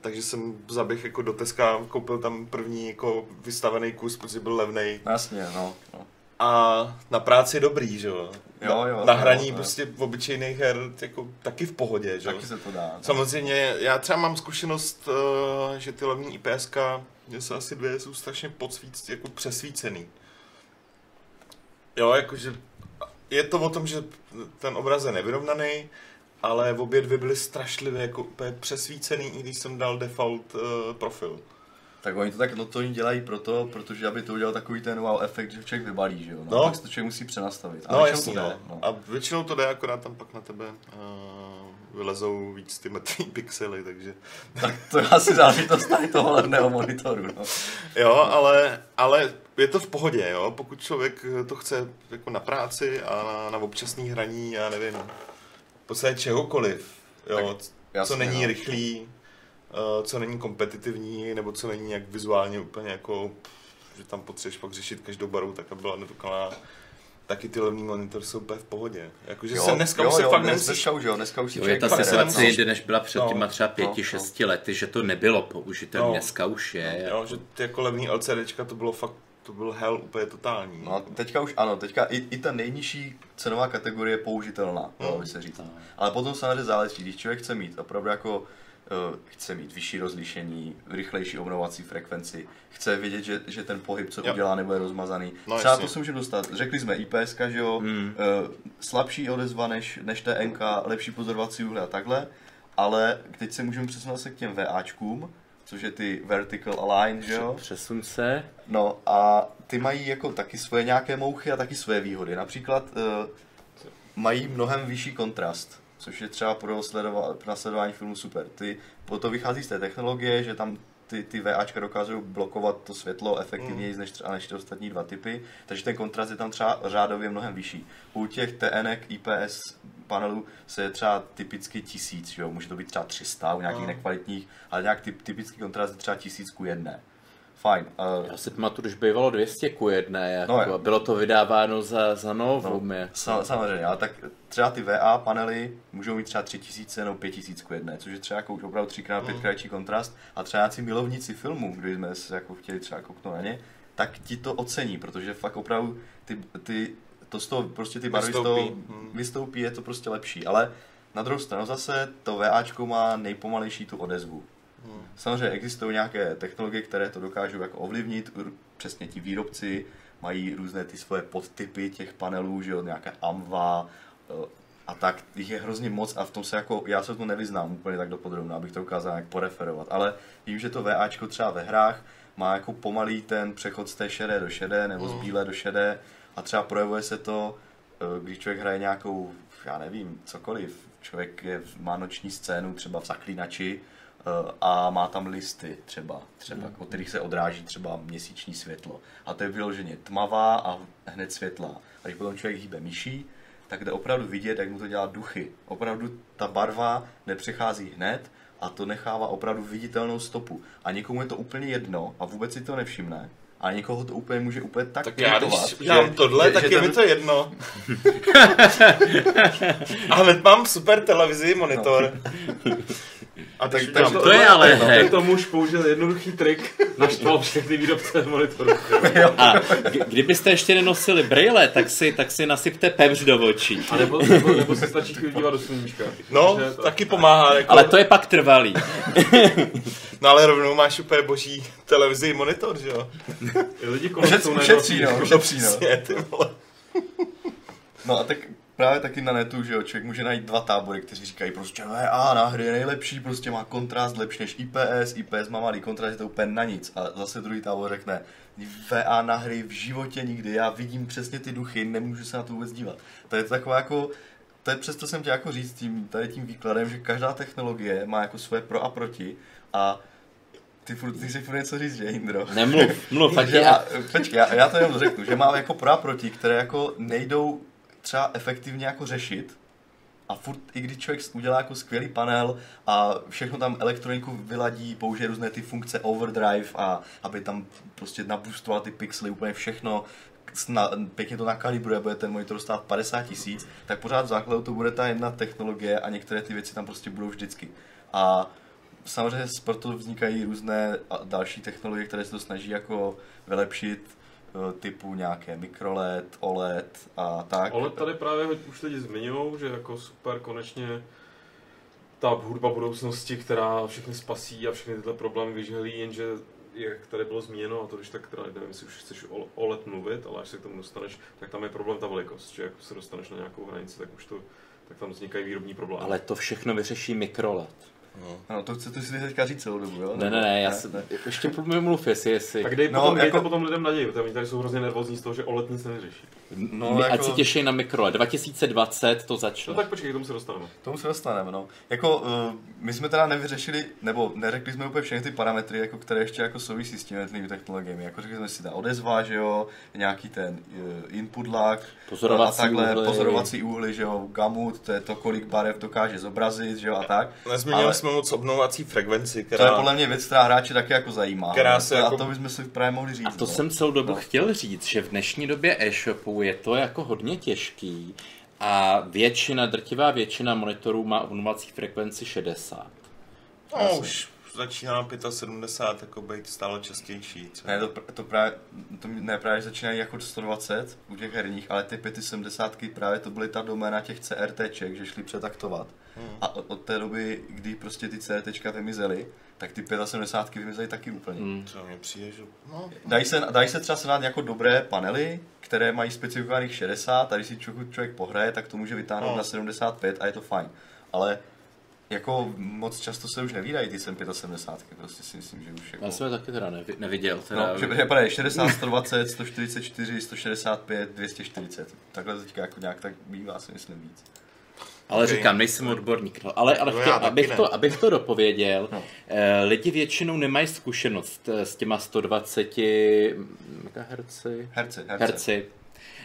takže jsem zaběh jako do Teska, koupil tam první jako vystavený kus, protože byl levnej. No, Jasně, no. no. A na práci je dobrý, že jo. Jo, Na- jo, Na jo, hraní jo. prostě v obyčejných her jako taky v pohodě, že jo. Taky se to dá. no. Samozřejmě, já třeba mám zkušenost, eh, že ty levní IPSK, mě se asi dvě, jsou strašně podsvíc, jako přesvícený. Jo, jakože je to o tom, že ten obraz je nevyrovnaný, ale obě dvě byly strašlivě jako přesvícený, i když jsem dal default uh, profil. Tak oni to tak, no to oni dělají proto, protože aby to udělal takový ten wow efekt, že člověk vybalí, že jo. No, No. pak si to člověk musí přenastavit. A No většinou jasně, to no. jde, no. A většinou to jde, akorát tam pak na tebe uh, vylezou víc ty mrtvý pixely, takže... Tak to je asi záležitost tady toho levného monitoru, no. Jo, ale, ale je to v pohodě, jo, pokud člověk to chce jako na práci a na, na občasný hraní, já nevím, v podstatě čehokoliv, jo, c- jasně, co není no. rychlý, co není kompetitivní, nebo co není jak vizuálně úplně jako, že tam potřebuješ pak řešit každou baru, tak aby byla nedokonalá, taky ty levný monitor jsou úplně v pohodě. Jakože se dneska už se fakt dnes- nemusíš Dneska už jo, dneska už si Jo, je ta situace jinde, než byla před No, těma třeba pěti, no. šesti lety, že to nebylo použitelné. No. Dneska už je. Jo, že ty jako levný LCDčka to bylo fakt, to byl hell úplně totální. No a teďka už ano, teďka i, i ta nejnižší cenová kategorie je použitelná, No. dalo by se říct. Ale potom samozřejmě záleží, když člověk chce mít opravdu jako chce mít vyšší rozlišení, rychlejší obnovací frekvenci, chce vědět, že, že ten pohyb, co Jo. udělá, nebude rozmazaný. No, Třeba jasně. to se můžeme dostat. Řekli jsme IPS, že jo, Hmm. uh, slabší odezva než, než TNK, lepší pozorovací úhly a takhle, ale teď se můžeme přesunout se k těm VAčkům, což je ty Vertical Align, že jo? Přesun se. No a ty mají jako taky svoje nějaké mouchy a taky své výhody. Například uh, mají mnohem vyšší kontrast, což je třeba pro, sledova- pro nasledování filmu super. Ty, to vychází z té technologie, že tam ty, ty VAčka dokážou blokovat to světlo efektivněji než třeba než ty ostatní dva typy, takže ten kontrast je tam třeba řádově mnohem vyšší. U těch TN IPS panelů se je třeba typicky tisíc, jo? může to být třeba 300 u nějakých Mm. nekvalitních, ale nějak typ, typický kontrast je třeba tisíc ku jedné. Fajn. Uh, Já si pamatuju, když bývalo 200 ku jedné, jako, No, a bylo to vydáváno za, za novou. No, No, sa, samozřejmě, ale tak třeba ty VA panely můžou mít třeba 3000 nebo 5000 ku jedné, což je třeba jako už opravdu 3x, 5x větší kontrast a třeba nějací milovníci filmu, když jsme se jako chtěli třeba kouknout na ně, tak ti to ocení, protože fakt opravdu ty, ty to z toho, prostě ty barvy z toho Vystoupí. Hmm. vystoupí, je to prostě lepší, ale na druhou stranu zase to VAčko má nejpomalejší tu odezvu. Hmm. Samozřejmě existují nějaké technologie, které to dokážou jako ovlivnit, přesně ti výrobci mají různé ty svoje podtypy těch panelů, že jo, nějaké AMVA eh, a tak, jich je hrozně moc a v tom se jako, já se to nevyznám úplně tak dopodrobně, abych to ukázal jak poreferovat, ale vím, že to VAčko třeba ve hrách má jako pomalý ten přechod z té šedé do šedé nebo z bílé do šedé a třeba projevuje se to, eh, když člověk hraje nějakou, já nevím, cokoliv, člověk je, má noční scénu třeba v zaklínači a má tam listy třeba, třeba od kterých se odráží třeba měsíční světlo. A to je vyloženě tmavá a hned světlá. A když potom člověk hýbe myší, tak jde opravdu vidět, jak mu to dělá duchy. Opravdu ta barva nepřechází hned a to nechává opravdu viditelnou stopu. A někomu je to úplně jedno a vůbec si to nevšimne. A někoho to úplně může úplně tak, Tak já když dělám tohle, že- tak že je ten- mi to jedno. A hned mám super televizi, monitor. A tak, tak tak to- to je ale Tak hack. to muž použil jednoduchý trik, naštval všechny výrobce monitoru. A kdybyste ještě nenosili brýle, tak si, tak si nasypte pevř do očí. A nebo, nebo, nebo se stačí chvíli dívat do sluníčka. no, to- taky pomáhá. Jako, Ale to je pak trvalý. No ale rovnou máš úplně boží televizi monitor, že jo? I lidi kolem jsou ušetří, no, ušetří, no. Přesně, ty vole. No a tak právě taky na netu, že jo, člověk může najít dva tábory, kteří říkají prostě VA na hry je nejlepší, prostě má kontrast lepší než IPS, IPS má malý kontrast, je to úplně na nic. A zase druhý tábor řekne, VA na hry v životě nikdy, já vidím přesně ty duchy, nemůžu se na to vůbec dívat. To je taková jako, to je přesto jsem tě jako říct tím, tady tím výkladem, že každá technologie má jako své pro a proti a ty, furt, ty si furt něco říct, že Indro? Nemluv, mluv, je, já, počkej, já, já to jenom řeknu, že mám jako pro a proti, které jako nejdou třeba efektivně jako řešit. A furt, i když člověk udělá jako skvělý panel a všechno tam elektroniku vyladí, použije různé ty funkce overdrive a aby tam prostě naboostoval ty pixely, úplně všechno, sna, pěkně to nakalibruje, bude ten monitor stát 50 tisíc, tak pořád v základu to bude ta jedna technologie a některé ty věci tam prostě budou vždycky. A samozřejmě proto vznikají různé další technologie, které se to snaží jako vylepšit, typu nějaké mikroLED, OLED a tak. Ale tady právě už lidi zmiňují, že jako super konečně ta hudba budoucnosti, která všechny spasí a všechny tyhle problémy vyžehlí, jenže jak tady bylo zmíněno, a to když tak teda nevím, jestli už chceš o OLED mluvit, ale až se k tomu dostaneš, tak tam je problém ta velikost, že jak se dostaneš na nějakou hranici, tak už to, tak tam vznikají výrobní problémy. ale to všechno vyřeší mikrolet. Ano, to chcete si teďka říct celou dobu, jo? Ne, ne, ne, já se, ještě mluv, jestli, jestli. tak dej No, potom, dejte jako- potom lidem naději, protože oni tady jsou hrozně nervózní z toho, že OLED nic nevyřeší. No, My, ať jako- se těší na mikrolet. 2020 to No začne. tak počkej, k tomu se dostaneme. K tomu se dostaneme, no. Jako, uh, my jsme teda nevyřešili, nebo neřekli jsme úplně všechny ty parametry, jako, které ještě jako souvisí s těmi jednotlivými technologiemi. Jako řekli jsme si ta odezva, že jo, nějaký ten uh, input lag, Pozorovací a takhle, úhly. pozorovací úhly, že jo, gamut, to je to, kolik barev dokáže zobrazit, že jo, a tak. Nezmínili Ale- jsme moc obnovací frekvenci, To je která... podle mě věc, která hráče taky jako zajímá. Která no. se a jako- to bychom si právě mohli říct. A to no. jsem celou dobu No. chtěl říct, že v dnešní době e-shopu je to jako hodně těžký a většina, drtivá většina monitorů má obnovací frekvenci 60. No, už začíná 75 jako být stále častější. Co? Ne, to, pr- to právě, to ne, právě začínají jako 120 u těch herních, ale ty 570 právě to byly ta doména těch CRTček, že šli přetaktovat. Hmm. A od, od té doby, kdy prostě ty CRTčka vymizely, tak ty 75 vymizely taky úplně. Hmm. Co mě přijde, že... No, Dají se, dají se třeba sehnat jako dobré panely, které mají specifikovaných 60 a když si člověk, člověk pohraje, tak to může vytáhnout No. na 75 a je to fajn. Ale jako moc často se už nevídají ty 75, prostě si myslím, že už jako... Já jsem je taky teda nevi- neviděl. Teda. No, že, že padají 60, 120, 144, 165, 240. Takhle teďka jako nějak tak bývá, si myslím víc. Ale Ok. říkám, nejsem odborník. No, ale ale No chtěl, abych, ne. to, abych to dopověděl, No. eh, lidi většinou nemají zkušenost eh, s těma 120 MHz, Herci, herci. herci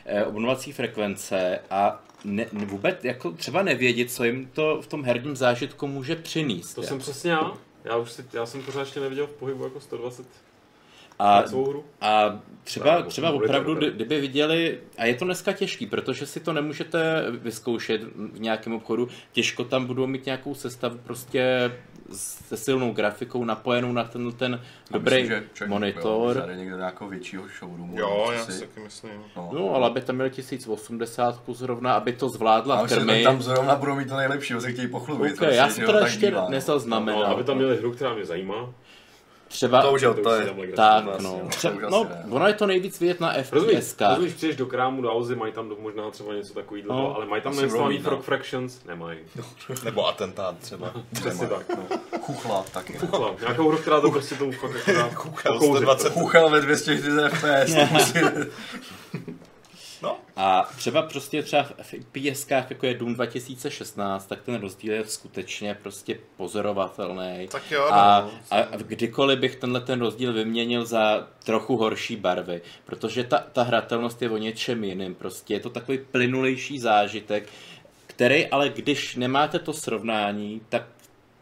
eh, obnovací frekvence a ne, ne- vůbec jako třeba nevědět, co jim to v tom herním zážitku může přinést. To jako. jsem přesně já. Já už si, já jsem pořád ještě neviděl v pohybu jako 120 a, a třeba, třeba opravdu, kdyby viděli, a je to dneska těžký, protože si to nemůžete vyzkoušet v nějakém obchodu, těžko tam budou mít nějakou sestavu prostě se silnou grafikou napojenou na ten, ten dobrý Myslím, že monitor. Zajde někdo do nějakého většího showroomu. Jo, já si si. taky myslím. No. No, ale aby tam měli 1080 zrovna, aby to zvládla A už se krmy. tam zrovna budou mít to nejlepší, se chtějí pochlubit. Okay, já prostě, jsem teda jo, tak ještě no. nezaznamenal. No, aby tam měli hru, která mě zajímá. Třeba, To už jo, To je. tak, no. Třeba, no, ne. ono je to nejvíc vidět na Rozumíš, FPS. rozumíš, přijdeš do krámu, do Auzy, mají tam možná třeba něco takového, No. ale mají tam nainstalovaný no. Frog Fractions? Nemají. Nebo atentát třeba. Přesně tak. No. Chuchla taky. Chuchla. Nějakou hru, která to prostě tomu fakt jako Chuchel okouzit. 120. Chuchel ve 240 FPS. No, A třeba prostě třeba v PSkách, jako je Doom 2016, tak ten rozdíl je skutečně prostě pozorovatelný. tak jo, A, no. a kdykoliv bych tenhle ten rozdíl vyměnil za trochu horší barvy, protože ta, ta hratelnost je o něčem jiným, prostě je to takový plynulejší zážitek, který ale když nemáte to srovnání, tak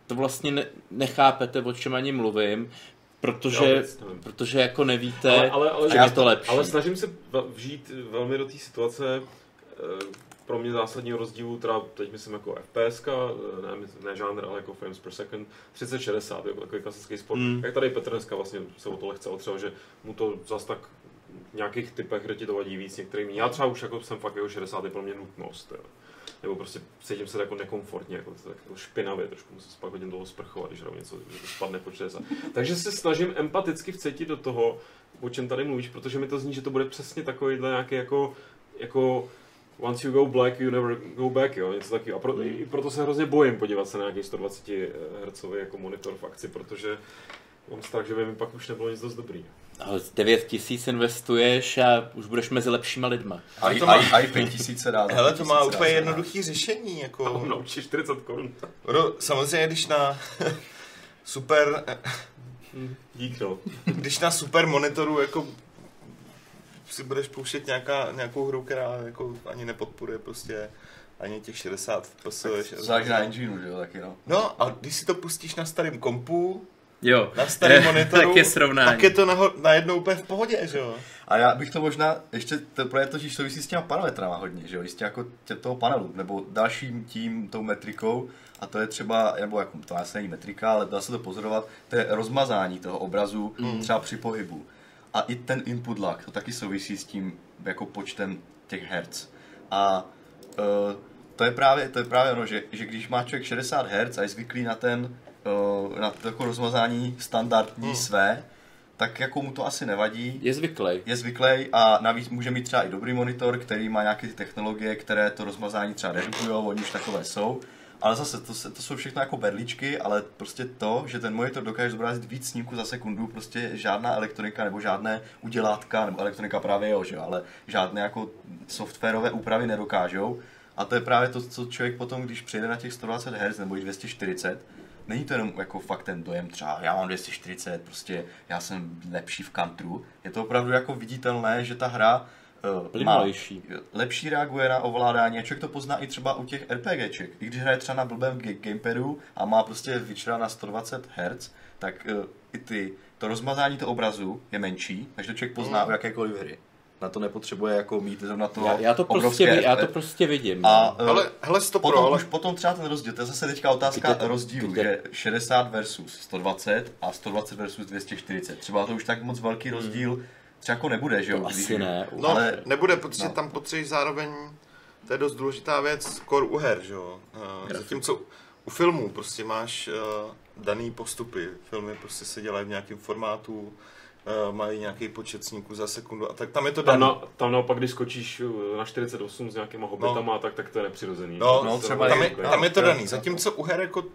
to vlastně ne, nechápete, o čem ani mluvím, protože, vůbec protože jako nevíte, Ale, ale, ale, že je to lepší. ale snažím se vžít velmi do té situace eh, pro mě zásadního rozdílu, teda teď myslím jako FPS, ne, mysl- ne žánr, ale jako frames per second, 3060, jako takový klasický sport. Mm. Jak tady Petr dneska vlastně se o to lehce otřel, že mu to zas tak v nějakých typech hry ti to vadí víc, některým. Já třeba už jako jsem fakt jako 60 je pro mě nutnost. Jo. Nebo prostě cítím se jako nekomfortně, jako, tak jako špinavě, trošku musím se pak hodně toho sprchovat, když hraju něco, že to spadne po 60. Takže se snažím empaticky vcetit do toho, o čem tady mluvíš, protože mi to zní, že to bude přesně takovýhle nějaký jako, jako once you go black, you never go back, jo, něco takového. A pro, i proto se hrozně bojím podívat se na nějaký 120 Hz jako monitor v akci, protože mám strach, že by mi pak už nebylo nic dost dobrý. Ale z 9 tisíc investuješ a už budeš mezi lepšíma lidma. A i, to má- a i 5000 se dá. Hele, to má 5000 úplně dá. jednoduchý řešení, jako... Naučíš 40 korun. No, samozřejmě, když na super, Dík, no. když na super monitoru jako si budeš pouštět nějaká, nějakou hru, která jako ani nepodporuje prostě ani těch 60 FPS. Záleží na engineu, že jo, taky no. No a když si to pustíš na starém kompu, Jo, na starém monitoru, tak je srovnání. tak je to naho- najednou úplně v pohodě, že jo? A já bych to možná, ještě to právě totiž souvisí s těma parametrama hodně, že jo, jistě jako tě, toho panelu, nebo dalším tím, tou metrikou, a to je třeba, nebo jako, to asi není metrika, ale dá se to pozorovat, to je rozmazání toho obrazu Mm. třeba při pohybu. A i ten input lag, to taky souvisí s tím jako počtem těch hertz. A uh, to je právě, to je právě ono, že, že když má člověk 60 Hz a je zvyklý na ten, uh, na to jako rozmazání standardní Mm. své, tak jako mu to asi nevadí Je zvyklý. je zvyklý a navíc může mít třeba i dobrý monitor, který má nějaké ty technologie, které to rozmazání třeba redukují, oni už takové jsou. Ale zase, to, se- to jsou všechno jako berličky, ale prostě to, že ten monitor dokáže zobrazit víc snímků za sekundu, prostě žádná elektronika nebo žádné udělátka, nebo elektronika právě jo, že jo, ale žádné jako softwarové úpravy nedokážou. A to je právě to, co člověk potom, když přijde na těch 120 Hz nebo i 240, Není to jenom jako fakt ten dojem třeba, já mám 240, prostě já jsem lepší v kantru. Je to opravdu jako viditelné, že ta hra uh, má lepší reaguje na ovládání a člověk to pozná i třeba u těch RPGček. I když hraje třeba na blbém ga- gamepadu a má prostě Witchera na 120 Hz, tak uh, i ty, to rozmazání toho obrazu je menší, takže to člověk pozná u jakékoliv hry. Na to nepotřebuje jako mít zrovna to Já, já, to prostě, vi- já to prostě vidím. A, no. eh, Ale hele, stop Potom, ale... už potom třeba ten rozdíl, to je zase teďka otázka Kde rozdílu, kde- že 60 versus 120 a 120 versus 240. Třeba to už tak moc velký rozdíl třeba jako nebude, že jo? to když- asi ne. No, ale- nebude, protože no. tam potřebuješ zároveň, to je dost důležitá věc, core u her, že jo. Uh, zatímco u filmů prostě máš uh, daný postupy. Filmy prostě se dělají v nějakém formátu, uh, mají nějaký počet snímků za sekundu a tak tam je to Tam, daný. na, tam naopak, když skočíš uh, na 48 s nějakýma hobitama, tak, tak to je nepřirozený. No, no, To třeba Tam je je, jako- tam je to daný. Zatímco u her jako uh,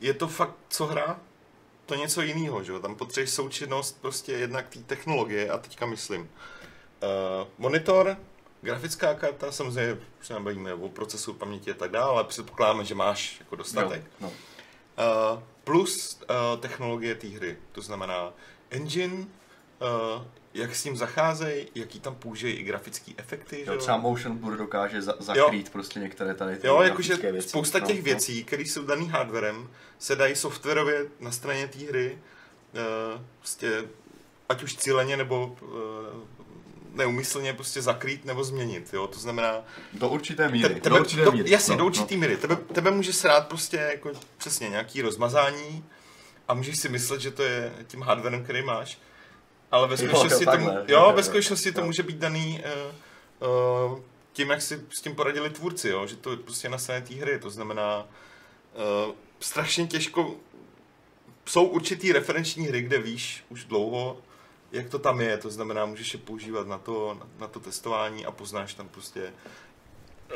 je to fakt co hra, to něco jiného, že jo? Tam potřebuješ součinnost prostě jednak té technologie a teďka myslím. Uh, monitor, grafická karta, samozřejmě už se nebavíme o procesu paměti a tak dále, ale předpokládáme, že máš jako dostatek. Jo, no. Uh, plus uh, technologie té hry, to znamená engine, uh, jak s ním zacházejí, jaký tam použijí i grafické efekty. že Jo, jo? třeba motion blur dokáže za- zakrýt prostě některé tady ty Jo, jakože věci. spousta No, těch no. věcí, které jsou daný hardwarem, se dají softwarově na straně té hry uh, prostě, ať už cíleně nebo uh, neumyslně prostě zakrýt nebo změnit, jo, to znamená, Do určité míry. te, tebe, do určité do, míry. jasně, no, do určitý míry, tebe, tebe může srát prostě jako přesně nějaký rozmazání a můžeš si myslet, že to je tím hardwarem, který máš, ale ve skutečnosti to, jo, jo, jo, ve skutečnosti to může být daný uh, uh, tím, jak si s tím poradili tvůrci, jo? že to je prostě na straně té hry, to znamená uh, strašně těžko, jsou určitý referenční hry, kde víš už dlouho, jak to tam je, to znamená, můžeš je používat na to, na, na to testování a poznáš tam prostě,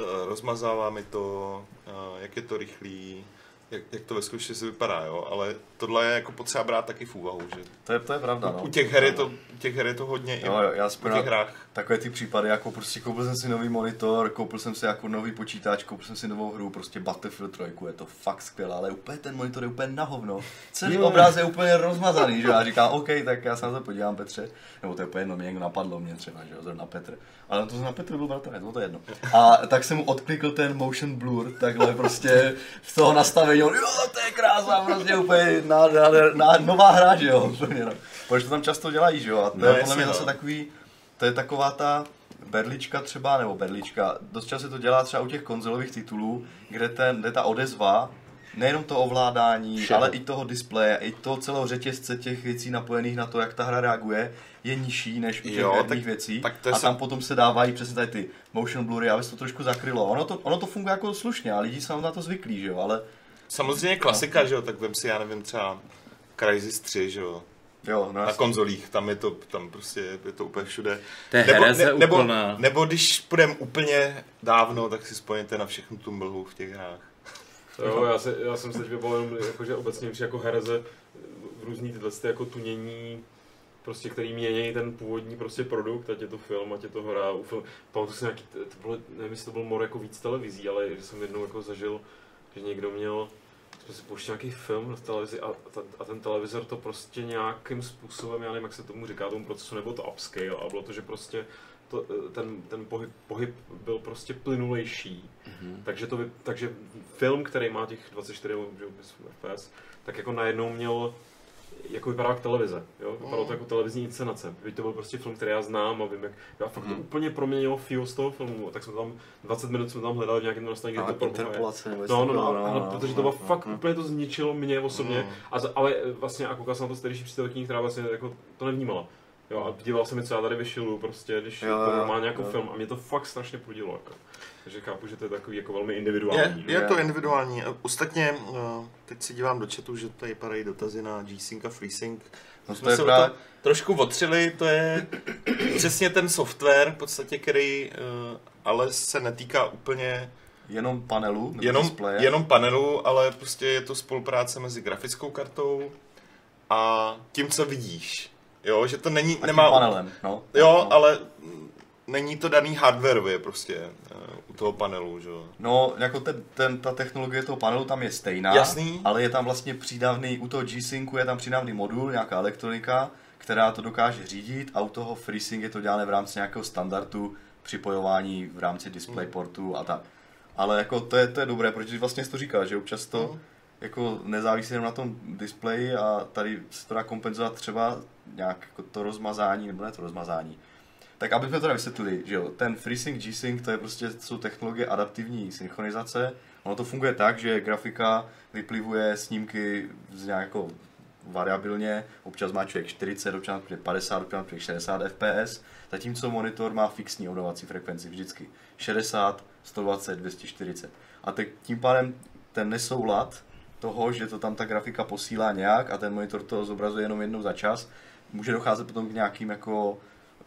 uh, rozmazává mi to, uh, jak je to rychlý, jak, jak to ve skutečnosti vypadá, jo? ale tohle je jako potřeba brát taky v úvahu, že To je, to je pravda, no. u těch her je to, u těch her je to hodně Jo, jo, já u těch hrách. takové ty případy, jako prostě koupil jsem si nový monitor, koupil jsem si jako nový počítač, koupil jsem si novou hru, prostě Battlefield 3, je to fakt skvělé, ale úplně ten monitor je úplně na hovno. Celý obráz je úplně rozmazaný, že já říkám, OK, tak já se na to podívám, Petře, nebo to je úplně jedno, mě někdo napadlo mě třeba, že jo, zrovna Petr. Ale to na Petr byl bratranec, to je jedno. A tak jsem mu odklikl ten motion blur, takhle prostě z toho nastavení, on, jo, to je krása, prostě úplně na, na, na, nová hra, že jo, úplně, no. Protože to tam často dělají, že jo, a to No, je podle mě no. zase takový, to je taková ta berlička třeba, nebo berlička, dost často se to dělá třeba u těch konzolových titulů, kde, ten, kde ta odezva, nejenom to ovládání, Všeho. ale i toho displeje, i toho celého řetězce těch věcí napojených na to, jak ta hra reaguje, je nižší než u těch Jo, tak- věcí. tak to a tam sam- potom se dávají přesně tady ty motion blury, aby se to trošku zakrylo. Ono to, ono to funguje jako slušně a lidi jsou na to zvyklí, že jo, ale Samozřejmě klasika, že jo, tak vem si, já nevím, třeba Crysis 3, že jo, jo, no na konzolích, tam je to, tam prostě je to úplně všude. To je hereze nebo, úplná. nebo když půjdeme úplně dávno, tak si spojíte na všechnu tu mlhu v těch hrách. Jo, já, se, já jsem se teď vybavil jenom, jako, že obecně při jako hereze v různý tyhle ty jako tunění, prostě, který mění ten původní prostě produkt, ať je to film, ať je to hra. U film, pamatuju si nějaký, to bylo, nevím, jestli to byl more jako víc televizí, ale že jsem jednou jako zažil, že někdo měl, jsme si pouštěli nějaký film na televizi a, ta, a ten televizor to prostě nějakým způsobem, já nevím, jak se tomu říká, tomu procesu, nebo to upscale, a bylo to, že prostě to, ten, ten pohyb, pohyb byl prostě plynulejší. Mm-hmm. Takže, to, takže film, který má těch 24 že jo, FPS, tak jako najednou měl jako vypadá jak televize, jo? Vypadalo to jako televizní inscenace. Byť to byl prostě film, který já znám a vím, jak já fakt to úplně proměnilo feel z toho filmu. Tak jsme tam 20 minut jsme tam hledali v nějakém nastavení, kde to nebo No, no, no, no, no, protože to bylo no, fakt no. úplně to zničilo mě osobně. Mm. A za, ale eh, vlastně a koukal jsem na to starší přítelkyní, která vlastně jako to nevnímala. Jo, a díval jsem mi, co já tady vyšilu, prostě, když Jo, jo, to má nějakou jo. film a mě to fakt strašně pudilo. Jako. Takže chápu, že to je takový jako velmi individuální. Je, že? je to individuální. A Ostatně, eh, teď si dívám do chatu, že tady padají dotazy na G-Sync a FreeSync. No to Jsme se právě, to trošku otřeli, to je přesně ten software, v podstatě, který eh, ale se netýká úplně jenom panelu, nebo jenom, displeje. jenom panelu, ale prostě je to spolupráce mezi grafickou kartou a tím, co vidíš. Jo, že to není, a nemá, panelem, no. jo, no. ale není to daný hardwareově prostě eh, u toho panelu, že jo. No, jako ten, ten, ta technologie toho panelu tam je stejná, Jasný. ale je tam vlastně přidavný, u toho G-Syncu je tam přidavný modul, nějaká elektronika, která to dokáže řídit a u toho FreeSync je to dělané v rámci nějakého standardu připojování v rámci DisplayPortu a tak. Ale jako to je, to je dobré, protože vlastně jsi to říkal, že občas to Mhm. jako nezávisí jenom na tom displeji a tady se to dá kompenzovat třeba nějak jako to rozmazání, nebo ne to rozmazání, tak aby jsme teda vysvětlili, že jo, ten FreeSync, G-Sync, to je prostě, jsou technologie adaptivní synchronizace. Ono to funguje tak, že grafika vyplivuje snímky z nějakou variabilně, občas má člověk 40, občas má 50, občas má člověk 60 fps, zatímco monitor má fixní obnovací frekvenci vždycky 60, 120, 240. A teď tím pádem ten nesoulad toho, že to tam ta grafika posílá nějak a ten monitor to zobrazuje jenom jednou za čas, může docházet potom k nějakým jako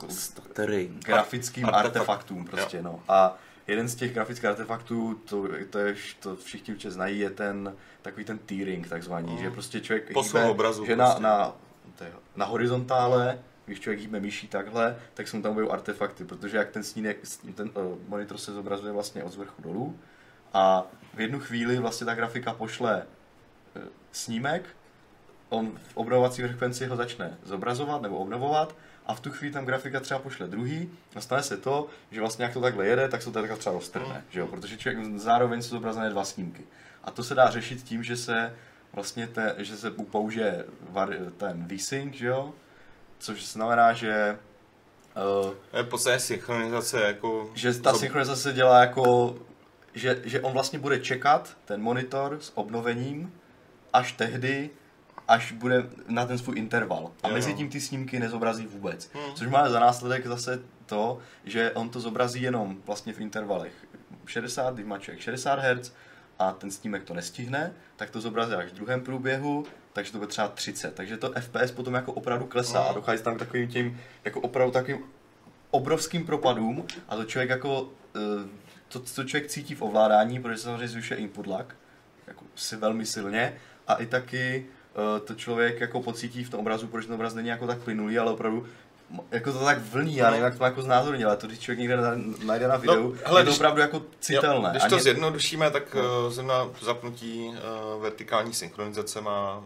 Stuttering. grafickým Artefakt. artefaktům prostě, no. A jeden z těch grafických artefaktů, to, to, je, to všichni určitě znají, je ten takový ten tearing takzvaný, Mm. že prostě člověk Posun hýbe, obrazu že prostě. na, na, je- na horizontále když člověk hýbe myší takhle, tak se mu tam objevují artefakty, protože jak ten snímek, ten uh, monitor se zobrazuje vlastně od zvrchu dolů a v jednu chvíli vlastně ta grafika pošle uh, snímek, on v obnovovací frekvenci ho začne zobrazovat nebo obnovovat a v tu chvíli tam grafika třeba pošle druhý a stane se to, že vlastně jak to takhle jede, tak se to takhle třeba roztrhne, že jo? protože člověk zároveň jsou zobrazené dva snímky. A to se dá řešit tím, že se vlastně te, že se použije var, ten VSync, že jo? Což znamená, že uh, Je v podstatě synchronizace jako... že ta synchronizace se dělá jako, že, že on vlastně bude čekat ten monitor s obnovením až tehdy, až bude na ten svůj interval. A Jo, mezi tím ty snímky nezobrazí vůbec. Hmm. Což má za následek zase to, že on to zobrazí jenom vlastně v intervalech 60, když má člověk 60 Hz a ten snímek to nestihne, tak to zobrazí až v druhém průběhu, takže to bude třeba 30. Takže to FPS potom jako opravdu klesá a dochází tam k takovým tím, jako opravdu takovým obrovským propadům a to člověk jako, eh, to, to člověk cítí v ovládání, protože se samozřejmě zvyšuje input lag, jako si velmi silně a i taky to člověk jako pocítí v tom obrazu, protože ten obraz není jako tak plynulý, ale opravdu jako to tak vlní, já nevím, jak to jako znázornit, ale to, když člověk někde na- najde na videu, hele, je to když- opravdu jako citelné. Jo, když to ně- zjednodušíme, tak uh, zrovna zapnutí uh, vertikální synchronizace má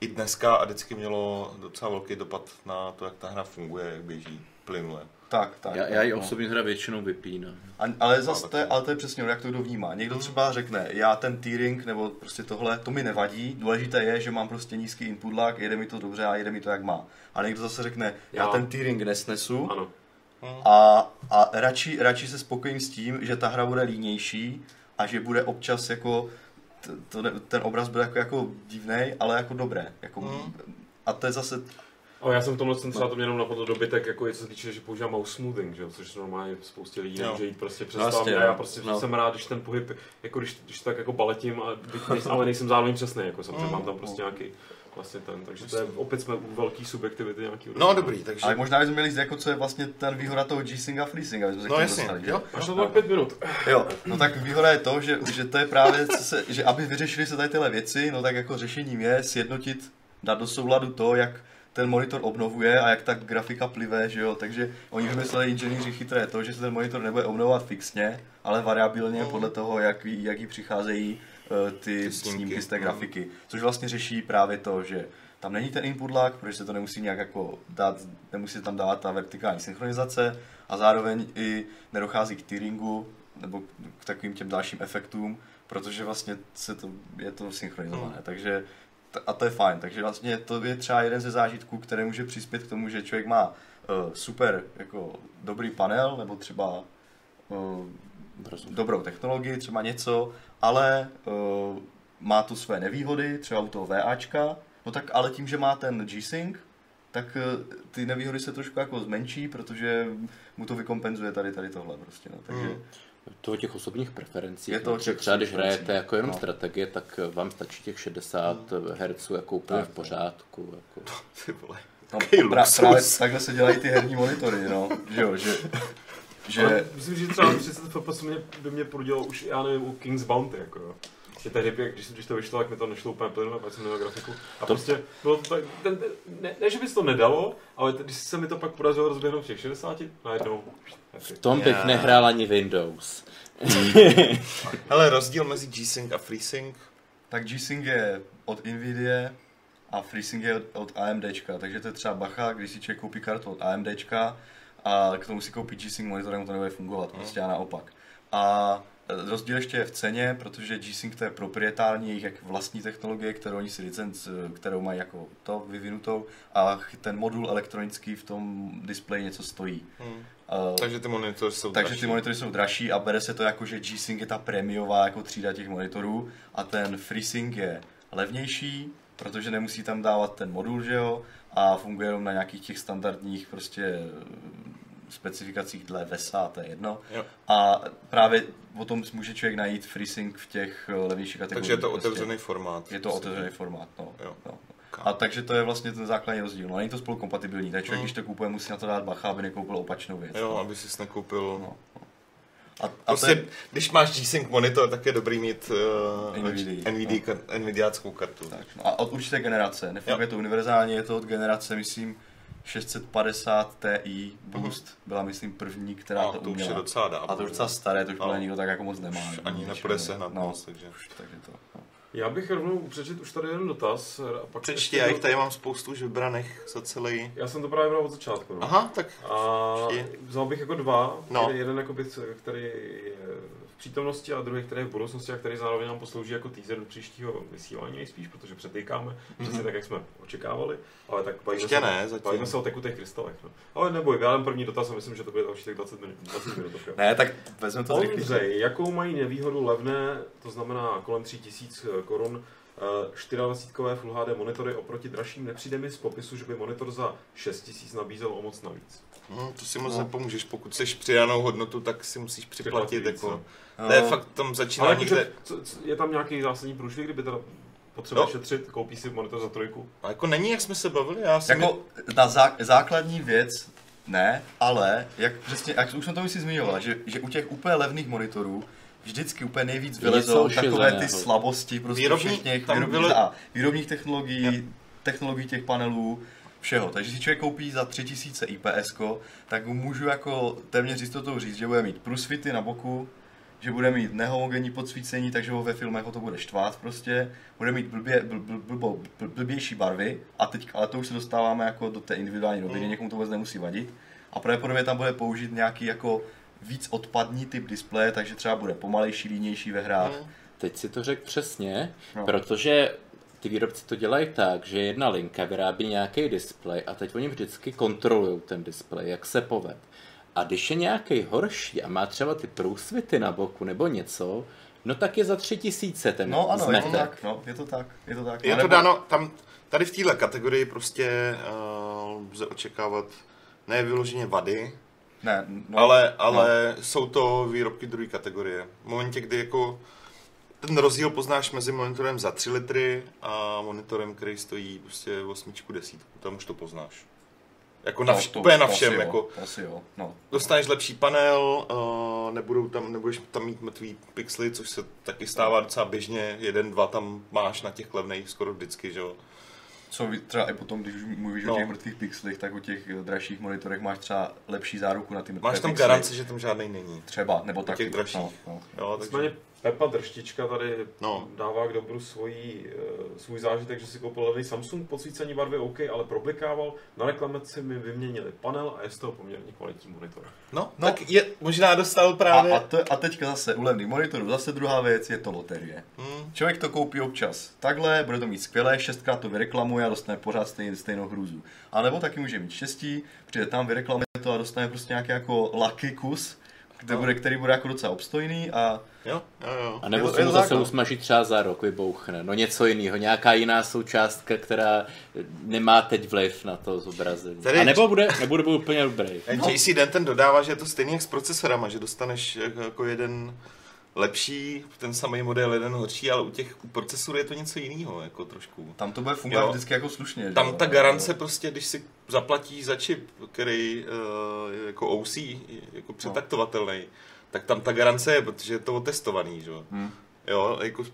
i dneska a vždycky mělo docela velký dopad na to, jak ta hra funguje, jak běží plynule. tak, tak. Já, tak, já ji no. osobně teda většinou vypínám. A, ale No, zase to je, ale to je přesně, ono, jak to kdo vnímá. Někdo Hmm. třeba řekne, já ten tearing nebo prostě tohle, to mi nevadí, důležité je, že mám prostě nízký input lag, jede mi to dobře a jede mi to jak má. A někdo zase řekne, já Já. ten tearing nesnesu Ano. a, a radši, radši se spokojím s tím, že ta hra bude línější a že bude občas jako, to, ten obraz bude jako, jako divný, ale jako dobré. Jako, Hmm. A to je zase, Ale já jsem v tomhle jsem třeba to mě jenom napadlo dobytek, jako je co se týče, že používám mouse smoothing, že jo, což normálně spoustě lidí Jo. nemůže jít prostě přes Vlastně, tam. jo. A já prostě No. jsem rád, když ten pohyb, jako když, když tak jako baletím, a byť ale nejsem zároveň přesný, jako samozřejmě Mm. mám tam prostě nějaký vlastně ten, takže to je, opět jsme u velký subjektivity nějaký. No dobrý, takže... ale možná bychom měli říct, jako co je vlastně ten výhoda toho G-Sync a FreeSync, aby jsme se k No tomu jasně, dostali, jo. Až to bylo pět minut. Jo, no tak výhoda je to, že, že to je právě, co se, že aby vyřešili se tady tyhle věci, no tak jako řešením je sjednotit, dát do souladu to, jak ten monitor obnovuje a jak ta grafika plive, že jo, takže oni vymysleli inženýři chytré to, že se ten monitor nebude obnovovat fixně, ale variabilně Mm. podle toho, jak, jak jí přicházejí ty, Ty snímky. snímky, z té grafiky, což vlastně řeší právě to, že tam není ten input lag, protože se to nemusí nějak jako dát, nemusí tam dávat ta vertikální synchronizace a zároveň i nedochází k tearingu nebo k takovým těm dalším efektům, protože vlastně se to, je to synchronizované, Hmm. takže a to je fajn, takže vlastně to je třeba jeden ze zážitků, který může přispět k tomu, že člověk má uh, super jako dobrý panel, nebo třeba uh, dobrou technologii, třeba něco, ale uh, má tu své nevýhody, třeba u toho VAčka, no tak ale tím, že má ten G-Sync, tak uh, ty nevýhody se trošku jako zmenší, protože mu to vykompenzuje tady tady tohle prostě, no, takže Mm. To o těch osobních preferencích. Je to no, těch třeba když hrajete jako jenom no. strategie, tak vám stačí těch 60 Hz jako úplně Tak, v pořádku. Jako. Ty vole. No, pra, právě takhle se dělají ty herní monitory, no, že jo, že, že Ale myslím, že třeba 30 FPS mě, by mě prodělalo už, já nevím, u King's Bounty, jako jo. Že tehdy, jak- když, když to vyšlo, tak mi to nešlo úplně plynule, pak jsem měl grafiku. A To- prostě, bylo to tak, ten, ne, ne, že bys to nedalo, ale t- když se mi to pak podařilo rozběhnout v těch 60, najednou. V tom bych Já. nehrál ani Windows. Hele, rozdíl mezi G-Sync a FreeSync? tak G-Sync je od Nvidia a FreeSync je od, od AMDčka, takže to je třeba bacha, když si člověk koupí kartu od AMDčka a k tomu si koupí G-Sync monitor, to nebude fungovat, prostě a naopak. A e, rozdíl ještě je v ceně, protože G-Sync to je proprietární jejich jak vlastní technologie, kterou oni si licenc, kterou mají jako to vyvinutou a ten modul elektronický v tom displeji něco stojí. Hmm. Uh, Takže ty monitory jsou takže dražší. ty monitory jsou dražší a bere se to jako, že G-Sync je ta prémiová jako třída těch monitorů a ten FreeSync je levnější, protože nemusí tam dávat ten modul, že jo, a funguje jenom na nějakých těch standardních prostě specifikacích dle VESA, to je jedno. Jo. A právě o tom může člověk najít FreeSync v těch eh, levnějších kategoriích. Takže je to prostě. otevřený formát. Je to otevřený formát, no. Jo. no. A takže to je vlastně ten základní rozdíl. No, není to spolu kompatibilní, takže člověk, Mm. když to kupuje, musí na to dát bacha, aby nekoupil opačnou věc. Jo, no. aby si nekoupil... No. A, a Prostě, je, když máš G-Sync monitor, tak je dobrý mít uh, NVIDIA, NVIDIA, kar- NVIDIáckou kartu. tak, no. A od určité generace. Nefunguje to univerzálně, je to od generace, myslím, 650 Ti Boost byla, myslím, první, která A to to už je uměla. docela dávno. A to už docela staré, to už No. nikdo tak jako moc nemá. Už ani nepůjde sehnat no, moc, takže... už, takže to, no. Já bych rovnou přečet už tady jeden dotaz. A pak Přečti, já jich tady mám spoustu už vybraných za celý... Já jsem to právě bral od začátku. No. Aha, tak A vzal bych jako dva, No. který, jeden jako by, který je v přítomnosti a druhý, který je v budoucnosti a který zároveň nám poslouží jako teaser do příštího vysílání nejspíš, protože předtýkáme přesně tak, jak jsme očekávali, ale tak bavíme, Ještě se, ne, zatím. bavíme se o tekutých krystalech. No. Ale neboj, já dám první dotaz a myslím, že to bude tak 20 minut. 20 minut Ne, tak vezmeme to. Ondřej, jakou mají nevýhodu levné, to znamená kolem 3000 korun, eh, 24 Full HD monitory oproti dražším nepřijde mi z popisu, že by monitor za 6000 nabízel o moc navíc. Hm, to si moc No. nepomůžeš. Pokud chceš přidanou hodnotu, tak si musíš připlatit. Jako, no. to je fakt tam začíná Ale někde... jakože, co, co, je tam nějaký zásadní průšvih, kdyby teda potřeba No. šetřit, koupí si monitor za trojku? A jako není, jak jsme se bavili, já si Jako na zá, základní věc ne, ale jak přesně, jak už jsem to si zmiňoval, že, že u těch úplně levných monitorů vždycky úplně nejvíc vylezou takové ty ošizeného. slabosti prostě Výrobní- všech těch tam výrobních, a, výrobních technologií, technologií těch panelů, všeho. Takže si člověk koupí za 3000 IPS, tak mu můžu jako téměř jistotou říct, že bude mít průsvity na boku, že bude mít nehomogenní podsvícení, takže ho ve filmech ho to bude štvát prostě, bude mít blbě, bl, bl, blbo, bl, blbější barvy a teď, ale to už se dostáváme jako do té individuální roviny, Mm. někomu to vůbec nemusí vadit a pravděpodobně tam bude použít nějaký jako víc odpadní typ displeje, takže třeba bude pomalejší, línější ve hrách. Hm, Teď si to řekl přesně, No. protože ty výrobci to dělají tak, že jedna linka vyrábí nějaký displej a teď oni vždycky kontrolují ten displej, jak se poved. A když je nějaký horší a má třeba ty průsvity na boku nebo něco, no tak je za tři tisíce ten No ano, je to zmetek. tak, no, je to tak, je to tak. Je A to nebo- dáno, tam, tady v téhle kategorii prostě uh, lze očekávat ne vyloženě vady, Ne, no, ale, ale no. jsou to výrobky druhé kategorie. V momentě, kdy jako ten rozdíl poznáš mezi monitorem za 3 litry a monitorem, který stojí prostě 8 desítku, tam už to poznáš. Jako na, no, vš- to- úplně na to všem, asi jako Jo, to jo, no. dostaneš lepší panel, uh, nebudou tam, nebudeš tam mít mrtvý pixely, což se taky stává docela běžně, jeden, dva tam máš na těch levných skoro vždycky, že jo. Co třeba i potom, když už mluvíš No. o těch mrtvých pixelech, tak u těch dražších monitorech máš třeba lepší záruku na ty mrtvé Máš tam pixely. garanci, že tam žádný není. Třeba, nebo taky. těch dražších. No, no. Jo, Nicméně takže... Pepa Drštička tady No. dává k dobru svojí, eh, svůj zážitek, že si koupil levný Samsung, podsvícení barvy OK, ale problikával. Na reklamaci mi vyměnili panel a je z toho poměrně kvalitní monitor. No, No. tak je možná dostal právě... A, a, to, a teďka zase u levných monitorů, zase druhá věc, je to loterie. Hmm, Člověk to koupí občas takhle, bude to mít skvělé, šestkrát to vyreklamuje a dostane pořád stejný, stejnou hrůzu. A nebo taky může mít štěstí, přijde tam, vyreklamuje to a dostane prostě nějaký jako lucky kus, kde No. bude, který bude jako docela obstojný a jo, jo, jo. A nebo se mu zase no. usmaží třeba za rok, vybouchne. No něco jiného, nějaká jiná součástka, která nemá teď vliv na to zobrazení. Tady- A nebo bude, nebude bude úplně dobrý. No. JC Denton dodává, že je to stejný jak s procesorama, že dostaneš jako jeden lepší, ten samý model, jeden horší, ale u těch u procesorů je to něco jiného, jako trošku. tam to bude fungovat Jo. vždycky jako slušně. že Tam jo? ta garance prostě, když si zaplatíš za čip, který uh, je jako OC, jako přetaktovatelný, tak tam ta garance je, protože je to otestovaný, že? jo. Hmm. Jo, jako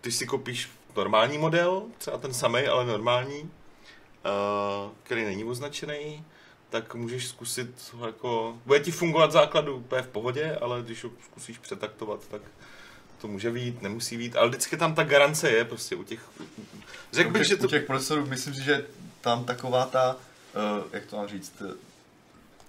když si koupíš normální model, třeba ten samý, ale normální, uh, který není označený, tak můžeš zkusit jako, bude ti fungovat základu úplně v pohodě, ale když ho zkusíš přetaktovat, tak to může být, nemusí být, ale vždycky tam ta garance je prostě u těch, řekl bych, že to, u těch procesorů myslím si, že tam taková ta, uh, jak to mám říct,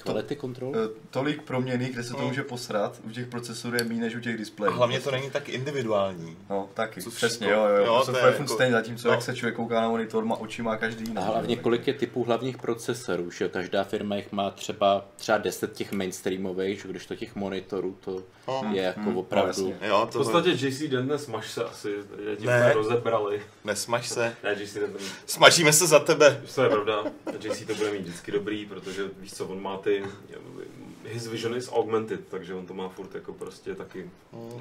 uh, Kvality kontrol? tolik proměných, kde se to No. může posrat, u těch procesorů je méně než u těch displejů. a hlavně to není tak individuální. No, taky, Co přesně, všechno. jo, jo, Jo, to to je je jako- stejně, zatímco no. jak se člověk kouká na monitor, má oči má každý jiný. A hlavně jo, kolik je typů hlavních procesorů, že jo? Každá firma jich má třeba, třeba 10 těch mainstreamových, že když to těch monitorů to No. je jako Hmm, no, opravdu... jasně. Jo, V to podstatě JC Denton smaž se asi, že ti Ne. rozebrali. nesmaž se. Ne, JC Smažíme se za tebe. to je pravda, JC to bude mít vždycky dobrý, protože víš co, on má ty, his vision is augmented, takže on to má furt jako prostě taky,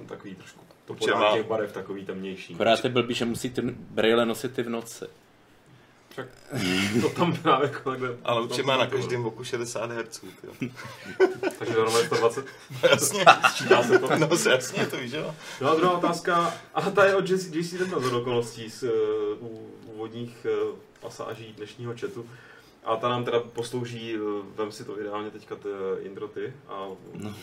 takový trošku, to má. těch barev takový temnější. Akorát je blbý, že musí ty brýle nosit i v noci. Však to tam právě jako takhle. Ale určitě má na každém oku 60 Hz. Takže normálně 120, Jasně. sčítá se to. No jasně, to víš, jo. No a druhá otázka, a ta je od JC, JC Denton z okolností z uh, u úvodních uh, pasáží dnešního chatu. A ta nám teda poslouží, eh, vem si to ideálně teďka ty, Indro, ty, a,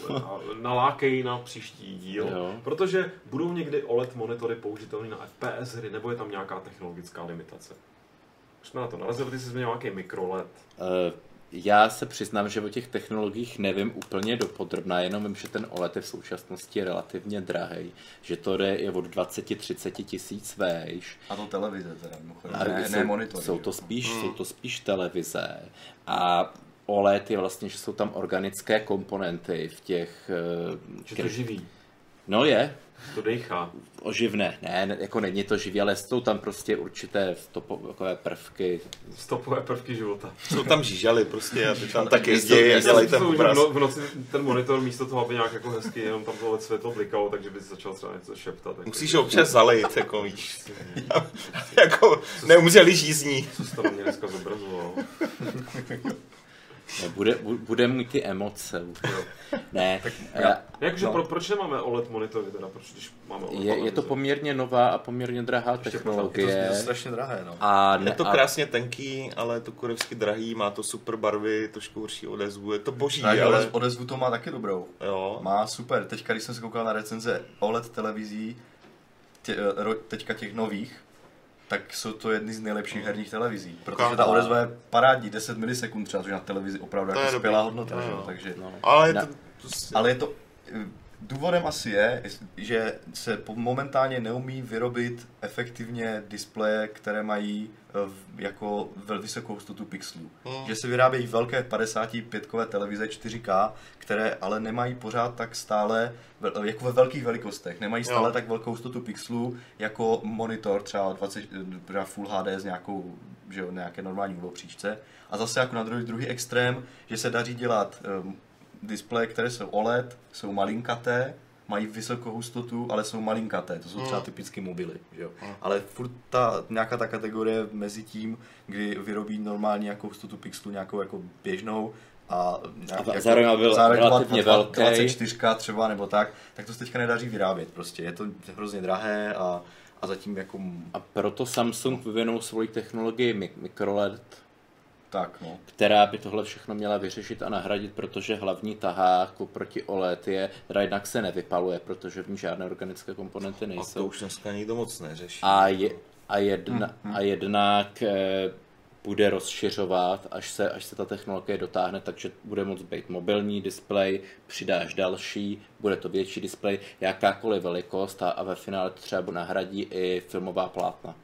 a nalákej na příští díl, Jo. protože budou někdy OLED monitory použitelné na FPS hry, nebo je tam nějaká technologická limitace. Už jsme na to narazili, ty jsi změnil nějaký mikroLED. Eh, Já se přiznám, že o těch technologiích nevím úplně dopodrobná, jenom vím, že ten OLED je v současnosti relativně drahý, že to jde je od 20-30 tisíc vejš. A to televize teda, mimochodem, ne, jsou, ne monitory. jsou, to spíš, jsou to spíš televize. A OLED je vlastně, že jsou tam organické komponenty v těch... eh, Že to živý, No je, to dejchá. oživné. Ne, jako není to živý, ale jsou tam prostě určité stopové prvky. Stopové prvky života. Jsou tam žížaly prostě a ty tam tak jezdí a dělají ten obraz. v no- v noci ten monitor místo toho, aby nějak jako hezky jenom tam tohle světlo blikalo, takže by začal třeba něco šeptat. jako- Musíš ho občas zalejt, jako víš. jako neumřeli žízní. Co jsi tam mě dneska zobrazoval? No, bude, bu- bude mít ty emoce. jo. Ne, eh, Jakže No. pro, proč nemáme OLED monitory teda? Proč když máme OLED je, je to poměrně nová a poměrně drahá Ještě Je to, technologie. je to strašně drahé, no. A, Je ne, to a krásně tenký, ale je to kurevsky drahý, má to super barvy, trošku horší odezvu, je to boží, Tak ale... odezvu to má taky dobrou. Jo. Má super. Teďka, když jsem se koukal na recenze OLED televizí, tě, eh, teďka těch nových, tak jsou to jedny z nejlepších herních televizí. Protože ta odezva je parádní, 10 milisekund třeba, což na televizi opravdu jako skvělá hodnota. Že jo. jo, takže, no. Ale je Na- to... Prostě... ale je to, důvodem asi je, že se momentálně neumí vyrobit efektivně displeje, které mají v- jako vysokou hustotu pixelů. Hmm. Že se vyrábějí velké 55kové televize 4K, které ale nemají pořád tak stále, jako ve velkých velikostech, nemají stále Jo. tak velkou hustotu pixelů jako monitor třeba 20, třeba Full HD s nějakou, že jo, nějaké normální úhlopříčce. A zase jako na druhý, druhý extrém, že se daří dělat um, displeje, které jsou OLED, jsou malinkaté, mají vysokou hustotu, ale jsou malinkaté, to jsou třeba Hmm. typicky mobily, že jo. Hmm. Ale furt ta, nějaká ta kategorie mezi tím, kdy vyrobí normální nějakou hustotu pixelu, nějakou jako běžnou, a, nějak, A zároveň byl relativně dva- velký. 24 třeba nebo tak, tak to se teďka nedaří vyrábět prostě. Je to hrozně drahé a, a zatím jako a proto Samsung vyvinul svoji technologii mi- microLED, tak no. která by tohle všechno měla vyřešit a nahradit, protože hlavní tahák oproti OLED je, teda jednak se nevypaluje, protože v ní žádné organické komponenty A to nejsou. už dneska nikdo moc neřeší. A, je, a, jedna, Hmm, a jednak eh, bude rozšiřovat, až se, až se ta technologie dotáhne, takže bude moct být mobilní displej, přidáš další, bude to větší displej, jakákoliv velikost a, a ve finále to třeba nahradí i filmová plátna.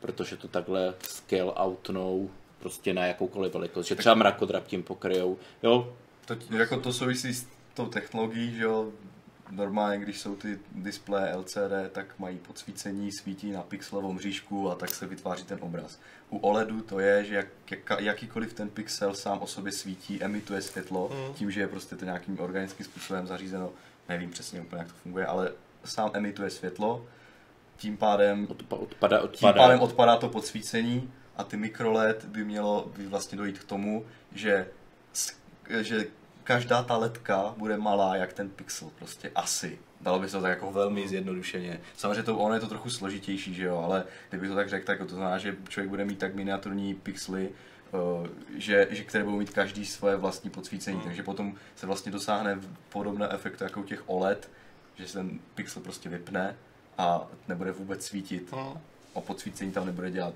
Protože to takhle scale outnou prostě na jakoukoliv velikost, že třeba mrakodrap tím pokryjou. Jo, To, jako to souvisí s tou technologií, že jo, normálně, když jsou ty displeje LCD, tak mají podsvícení, svítí na pixelovou mřížku a tak se vytváří ten obraz. U OLEDu to je, že jak, jak, jakýkoliv ten pixel sám o sobě svítí, emituje světlo, Mm. tím, že je prostě to nějakým organickým způsobem zařízeno, nevím přesně úplně, jak to funguje, ale sám emituje světlo, tím pádem odpa, odpada, tím odpada. pádem odpadá to podsvícení a ty mikroLED by mělo by vlastně dojít k tomu, že, že každá ta ledka bude malá jak ten pixel prostě asi. Dalo by se to tak jako velmi zjednodušeně. Samozřejmě to, ono je to trochu složitější, že jo, ale kdyby to tak řekl, tak to znamená, že člověk bude mít tak miniaturní pixely, eh, že, že které budou mít každý svoje vlastní podsvícení, takže potom se vlastně dosáhne podobné efektu jako u těch OLED, že se ten pixel prostě vypne a nebude vůbec svítit No. a podsvícení tam nebude dělat,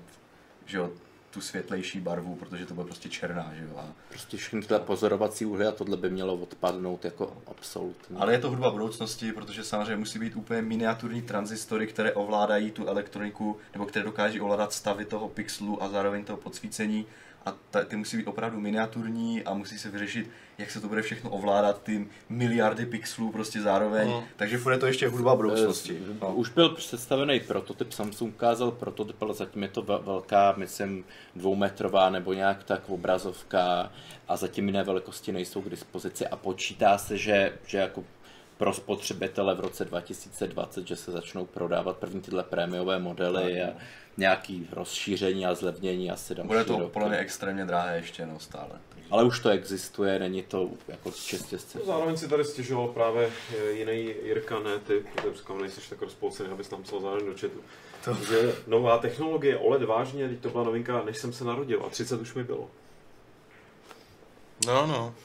že jo, tu světlejší barvu, protože to bude prostě černá, že jo. A, Prostě všechny tyhle pozorovací úhly a tohle by mělo odpadnout jako absolutně. ale je to hudba budoucnosti, protože samozřejmě musí být úplně miniaturní transistory, které ovládají tu elektroniku, nebo které dokáží ovládat stavy toho pixelu a zároveň toho podsvícení. A ta, ty musí být opravdu miniaturní a musí se vyřešit, jak se to bude všechno ovládat, ty miliardy pixelů prostě zároveň. Mm. Takže je to ještě hudba budoucnosti. Eh, No. Už byl představený prototyp, Samsung ukázal prototyp, ale zatím je to ve- velká, myslím, dvoumetrová nebo nějak tak obrazovka a zatím jiné velikosti nejsou k dispozici a počítá se, že, že jako pro spotřebitele v roce 2020, že se začnou prodávat první tyhle prémiové modely a nějaký rozšíření a zlevnění asi další Bude to roky. podle mě extrémně drahé ještě, no stále. Takže... Ale už to existuje, není to jako čistě z No, zároveň si tady stěžoval právě eh, jiný Jirka, ne ty, protože říkám, nejsi tak rozpolcený, abys tam psal zároveň do chatu. To. Že nová technologie OLED vážně, teď to byla novinka, než jsem se narodil a 30 už mi bylo. No, no.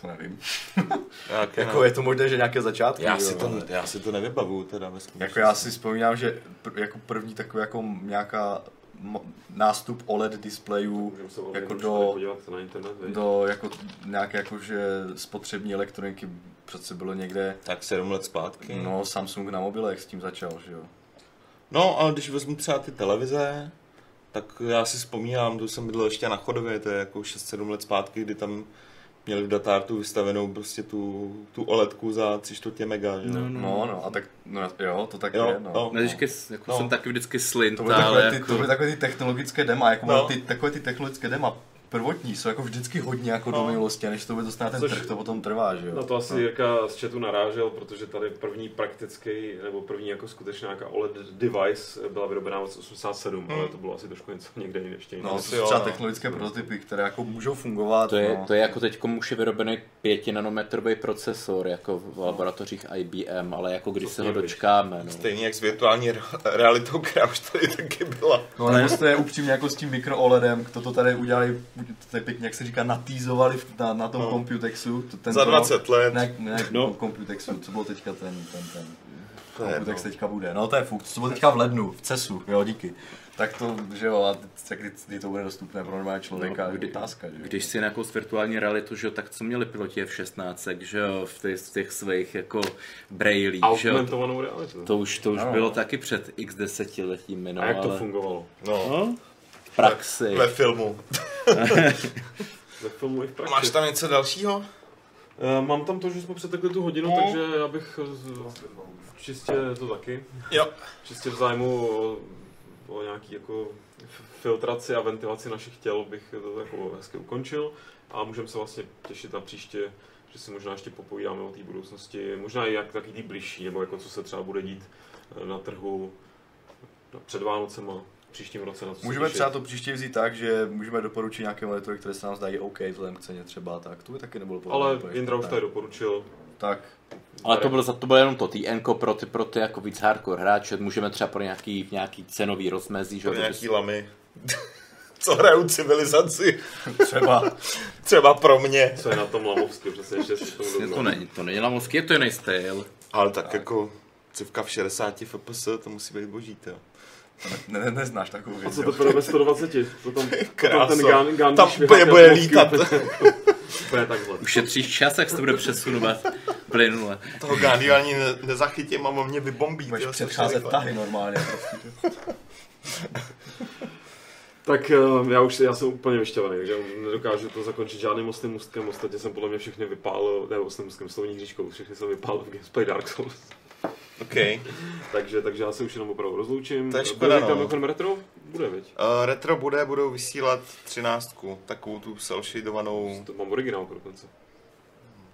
To nevím. Jak, Jako je to možné, že nějaké začátky. já, jo, si to, ale- já si to nevybavuju teda ve Jako já si vzpomínám, že pr- jako první takový jako nějaká mo- nástup OLED displejů se jako do- na internet, do jako nějaké jakože spotřební elektroniky přece bylo někde, Tak sedm let zpátky. no Samsung na mobilech s tím začal, že jo. No, ale když vezmu třeba ty televize, tak já si vzpomínám, to jsem bydlel ještě na chodově, to je jako 6-7 let zpátky, kdy tam měli v datártu vystavenou prostě tu, tu OLEDku za 3 čtvrtě mega, že? No, jo? no. No, no, a tak, no jo, to tak Jo, je, no. jo. No, vždycky, jako No. jsem taky vždycky slint, To byly, takové, ty, jako... to byly takové ty technologické dema, jako No. no. ty, takové ty technologické dema prvotní jsou jako vždycky hodně jako do No. minulosti, a než to bude dostat ten Což- trh, to potom trvá, že jo. Na to asi no. Jirka z chatu narážel, protože tady první praktický, nebo první jako skutečná nějaká OLED device byla vyrobená v roce 87, Hmm. ale to bylo asi trošku něco někde jinde ještě jiné. No, to jsou třeba no. technologické prototypy, které jako můžou fungovat. To je, no. to je jako teď už je vyrobený 5 nanometrový procesor, jako v laboratořích IBM, ale jako když To se ho dočkáme. No. Stejně jak s virtuální re- realitou, která už tady taky byla. No ale jste upřímně jako s tím mikro OLEDem, kdo to tady udělali, to je pěkně, jak se říká, natýzovali v- na, na tom No. no. Computexu. To, ten Za 20 let. Ne, ne, No. no. Computexu, co bylo teďka ten, ten, ten. To je Computex jedno. teďka bude. No to je fuk, co bylo teďka v lednu, v CESu, jo díky. Tak to, že jo, a kdy, kdy to bude dostupné pro normální člověka, No, no, kdy- otázka, že jo. Když si nějakou virtuální realitu, že jo, tak co měli piloti F-16, že jo, v těch, v těch svých jako brailích, že jo, realitu. to už, to už Ano. bylo taky před x desetiletími, no, A jak to ale... fungovalo? No, No, v praxi. ve filmu. Ve filmu i v praxi. Máš tam něco dalšího? Eh, Mám tam to, že jsme přetekli tu hodinu, No. takže já bych z- čistě to taky. Jo. Čistě v zájmu o, o nějaký jako filtraci a ventilaci našich těl bych to jako hezky ukončil a můžeme se vlastně těšit na příště, že si možná ještě popovídáme o té budoucnosti, možná i jak taky tý blížší, nebo jako co se třeba bude dít eh, na trhu před Vánocema, příštím roce na co Můžeme třeba to příště vzít tak, že můžeme doporučit nějaké monitory, které se nám zdají OK vzhledem k ceně třeba, tak to by taky nebylo podle Ale Jindra už tady doporučil. Tak, Ale to bylo, za to bylo jenom to, ty enko pro ty, pro ty jako víc hardcore hráče, můžeme třeba pro nějaký, nějaký cenový rozmezí, že Pro nějaký lamy. Co hrajou civilizaci. třeba, Třeba pro mě. Co je na tom Lamovsky, přesně ještě si k tomu to není, to není lamovský, je to jiný styl. Ale tak jako civka v 60 fps, to musí být boží, to. Ne, ne, neznáš takovou A věc. co jo. teprve ve 120? To tam, to tam ten Gan, Gan Tam úplně bude lítat. úplně- takhle. Ušetříš čas, jak se to bude přesunovat plynule. Toho Gandhi ani ne, nezachytím a on mě vybombí. Budeš předcházet tahy normálně. Prostě. Tak eh, já už já jsem úplně vyšťavený, takže nedokážu to zakončit žádným ostným můstkem. Ostatně jsem podle mě všechny vypálil, ne ostným můstkem, slovní hříčkou, všechny jsem vypálil v Gameplay Dark Souls. OK. takže, takže já se už jenom opravdu rozloučím. To je škoda, no. mimochodem retro? Bude, viď? Uh, retro bude, budou vysílat třináctku, takovou tu selshadovanou, To mám originál dokonce.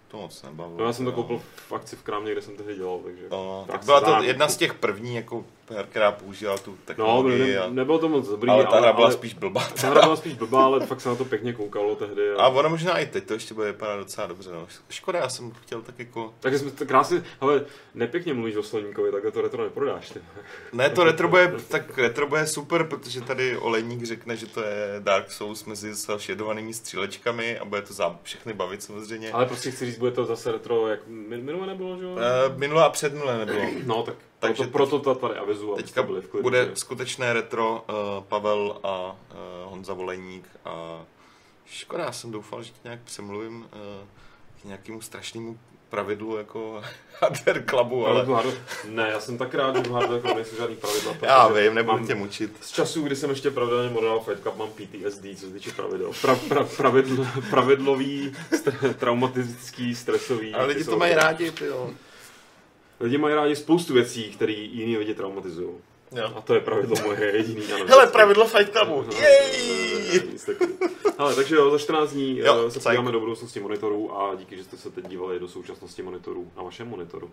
to moc nebavilo. No, já jsem to koupil v akci v krámě, kde jsem tehdy dělal, takže... No, Tak byla to jedna z těch první jako která používala tu No, technologii. ne, a, nebylo to moc dobrý, ale ta hra byla ale, spíš blbá. Ta hra byla spíš blbá, ale fakt se na to pěkně koukalo tehdy. A ono možná i teď to ještě bude vypadat docela dobře. No. Škoda, já jsem chtěl tak jako... Takže jsme to krásně, ale nepěkně mluvíš o Sloníkovi, takhle to retro neprodáš ty. Ne, to retro bude, tak retro bude super, protože tady Olejník řekne, že to je Dark Souls mezi šedovanými střílečkami a bude to za všechny bavit samozřejmě. Ale prostě chci říct, bude to zase retro, jak min- minule nebylo, že jo? Uh, minule a předminule nebylo. No, tak Takže proto, proto to tady avizu, abyste Teďka byli v klidu. bude že? skutečné retro uh, Pavel a uh, Honza Volejník a škoda, já jsem doufal, že tě nějak přemluvím uh, k nějakému strašnému pravidlu jako Hardware Clubu, ale. Hard... Ne, já jsem tak rád, že v Hardware Club nejsou žádný pravidla. já vím, nebudu mám- tě mučit. Z času, kdy jsem ještě pravidelně moderoval Fight Club, mám PTSD, co se týče pravidel. Pra, pra, pravidl, pravidlový, st- traumatistický, stresový. Ale lidi to mají rádi, ty jo. Lidi mají rádi spoustu věcí, které jiní lidi traumatizují. Jo. A to je pravidlo moje jediný. Ano, Hele, pravidlo Fight Clubu. Jej! Ale takže jo, za 14 dní Jo, jo, se podíváme do budoucnosti monitorů a díky, že jste se teď dívali do současnosti monitorů na vašem monitoru.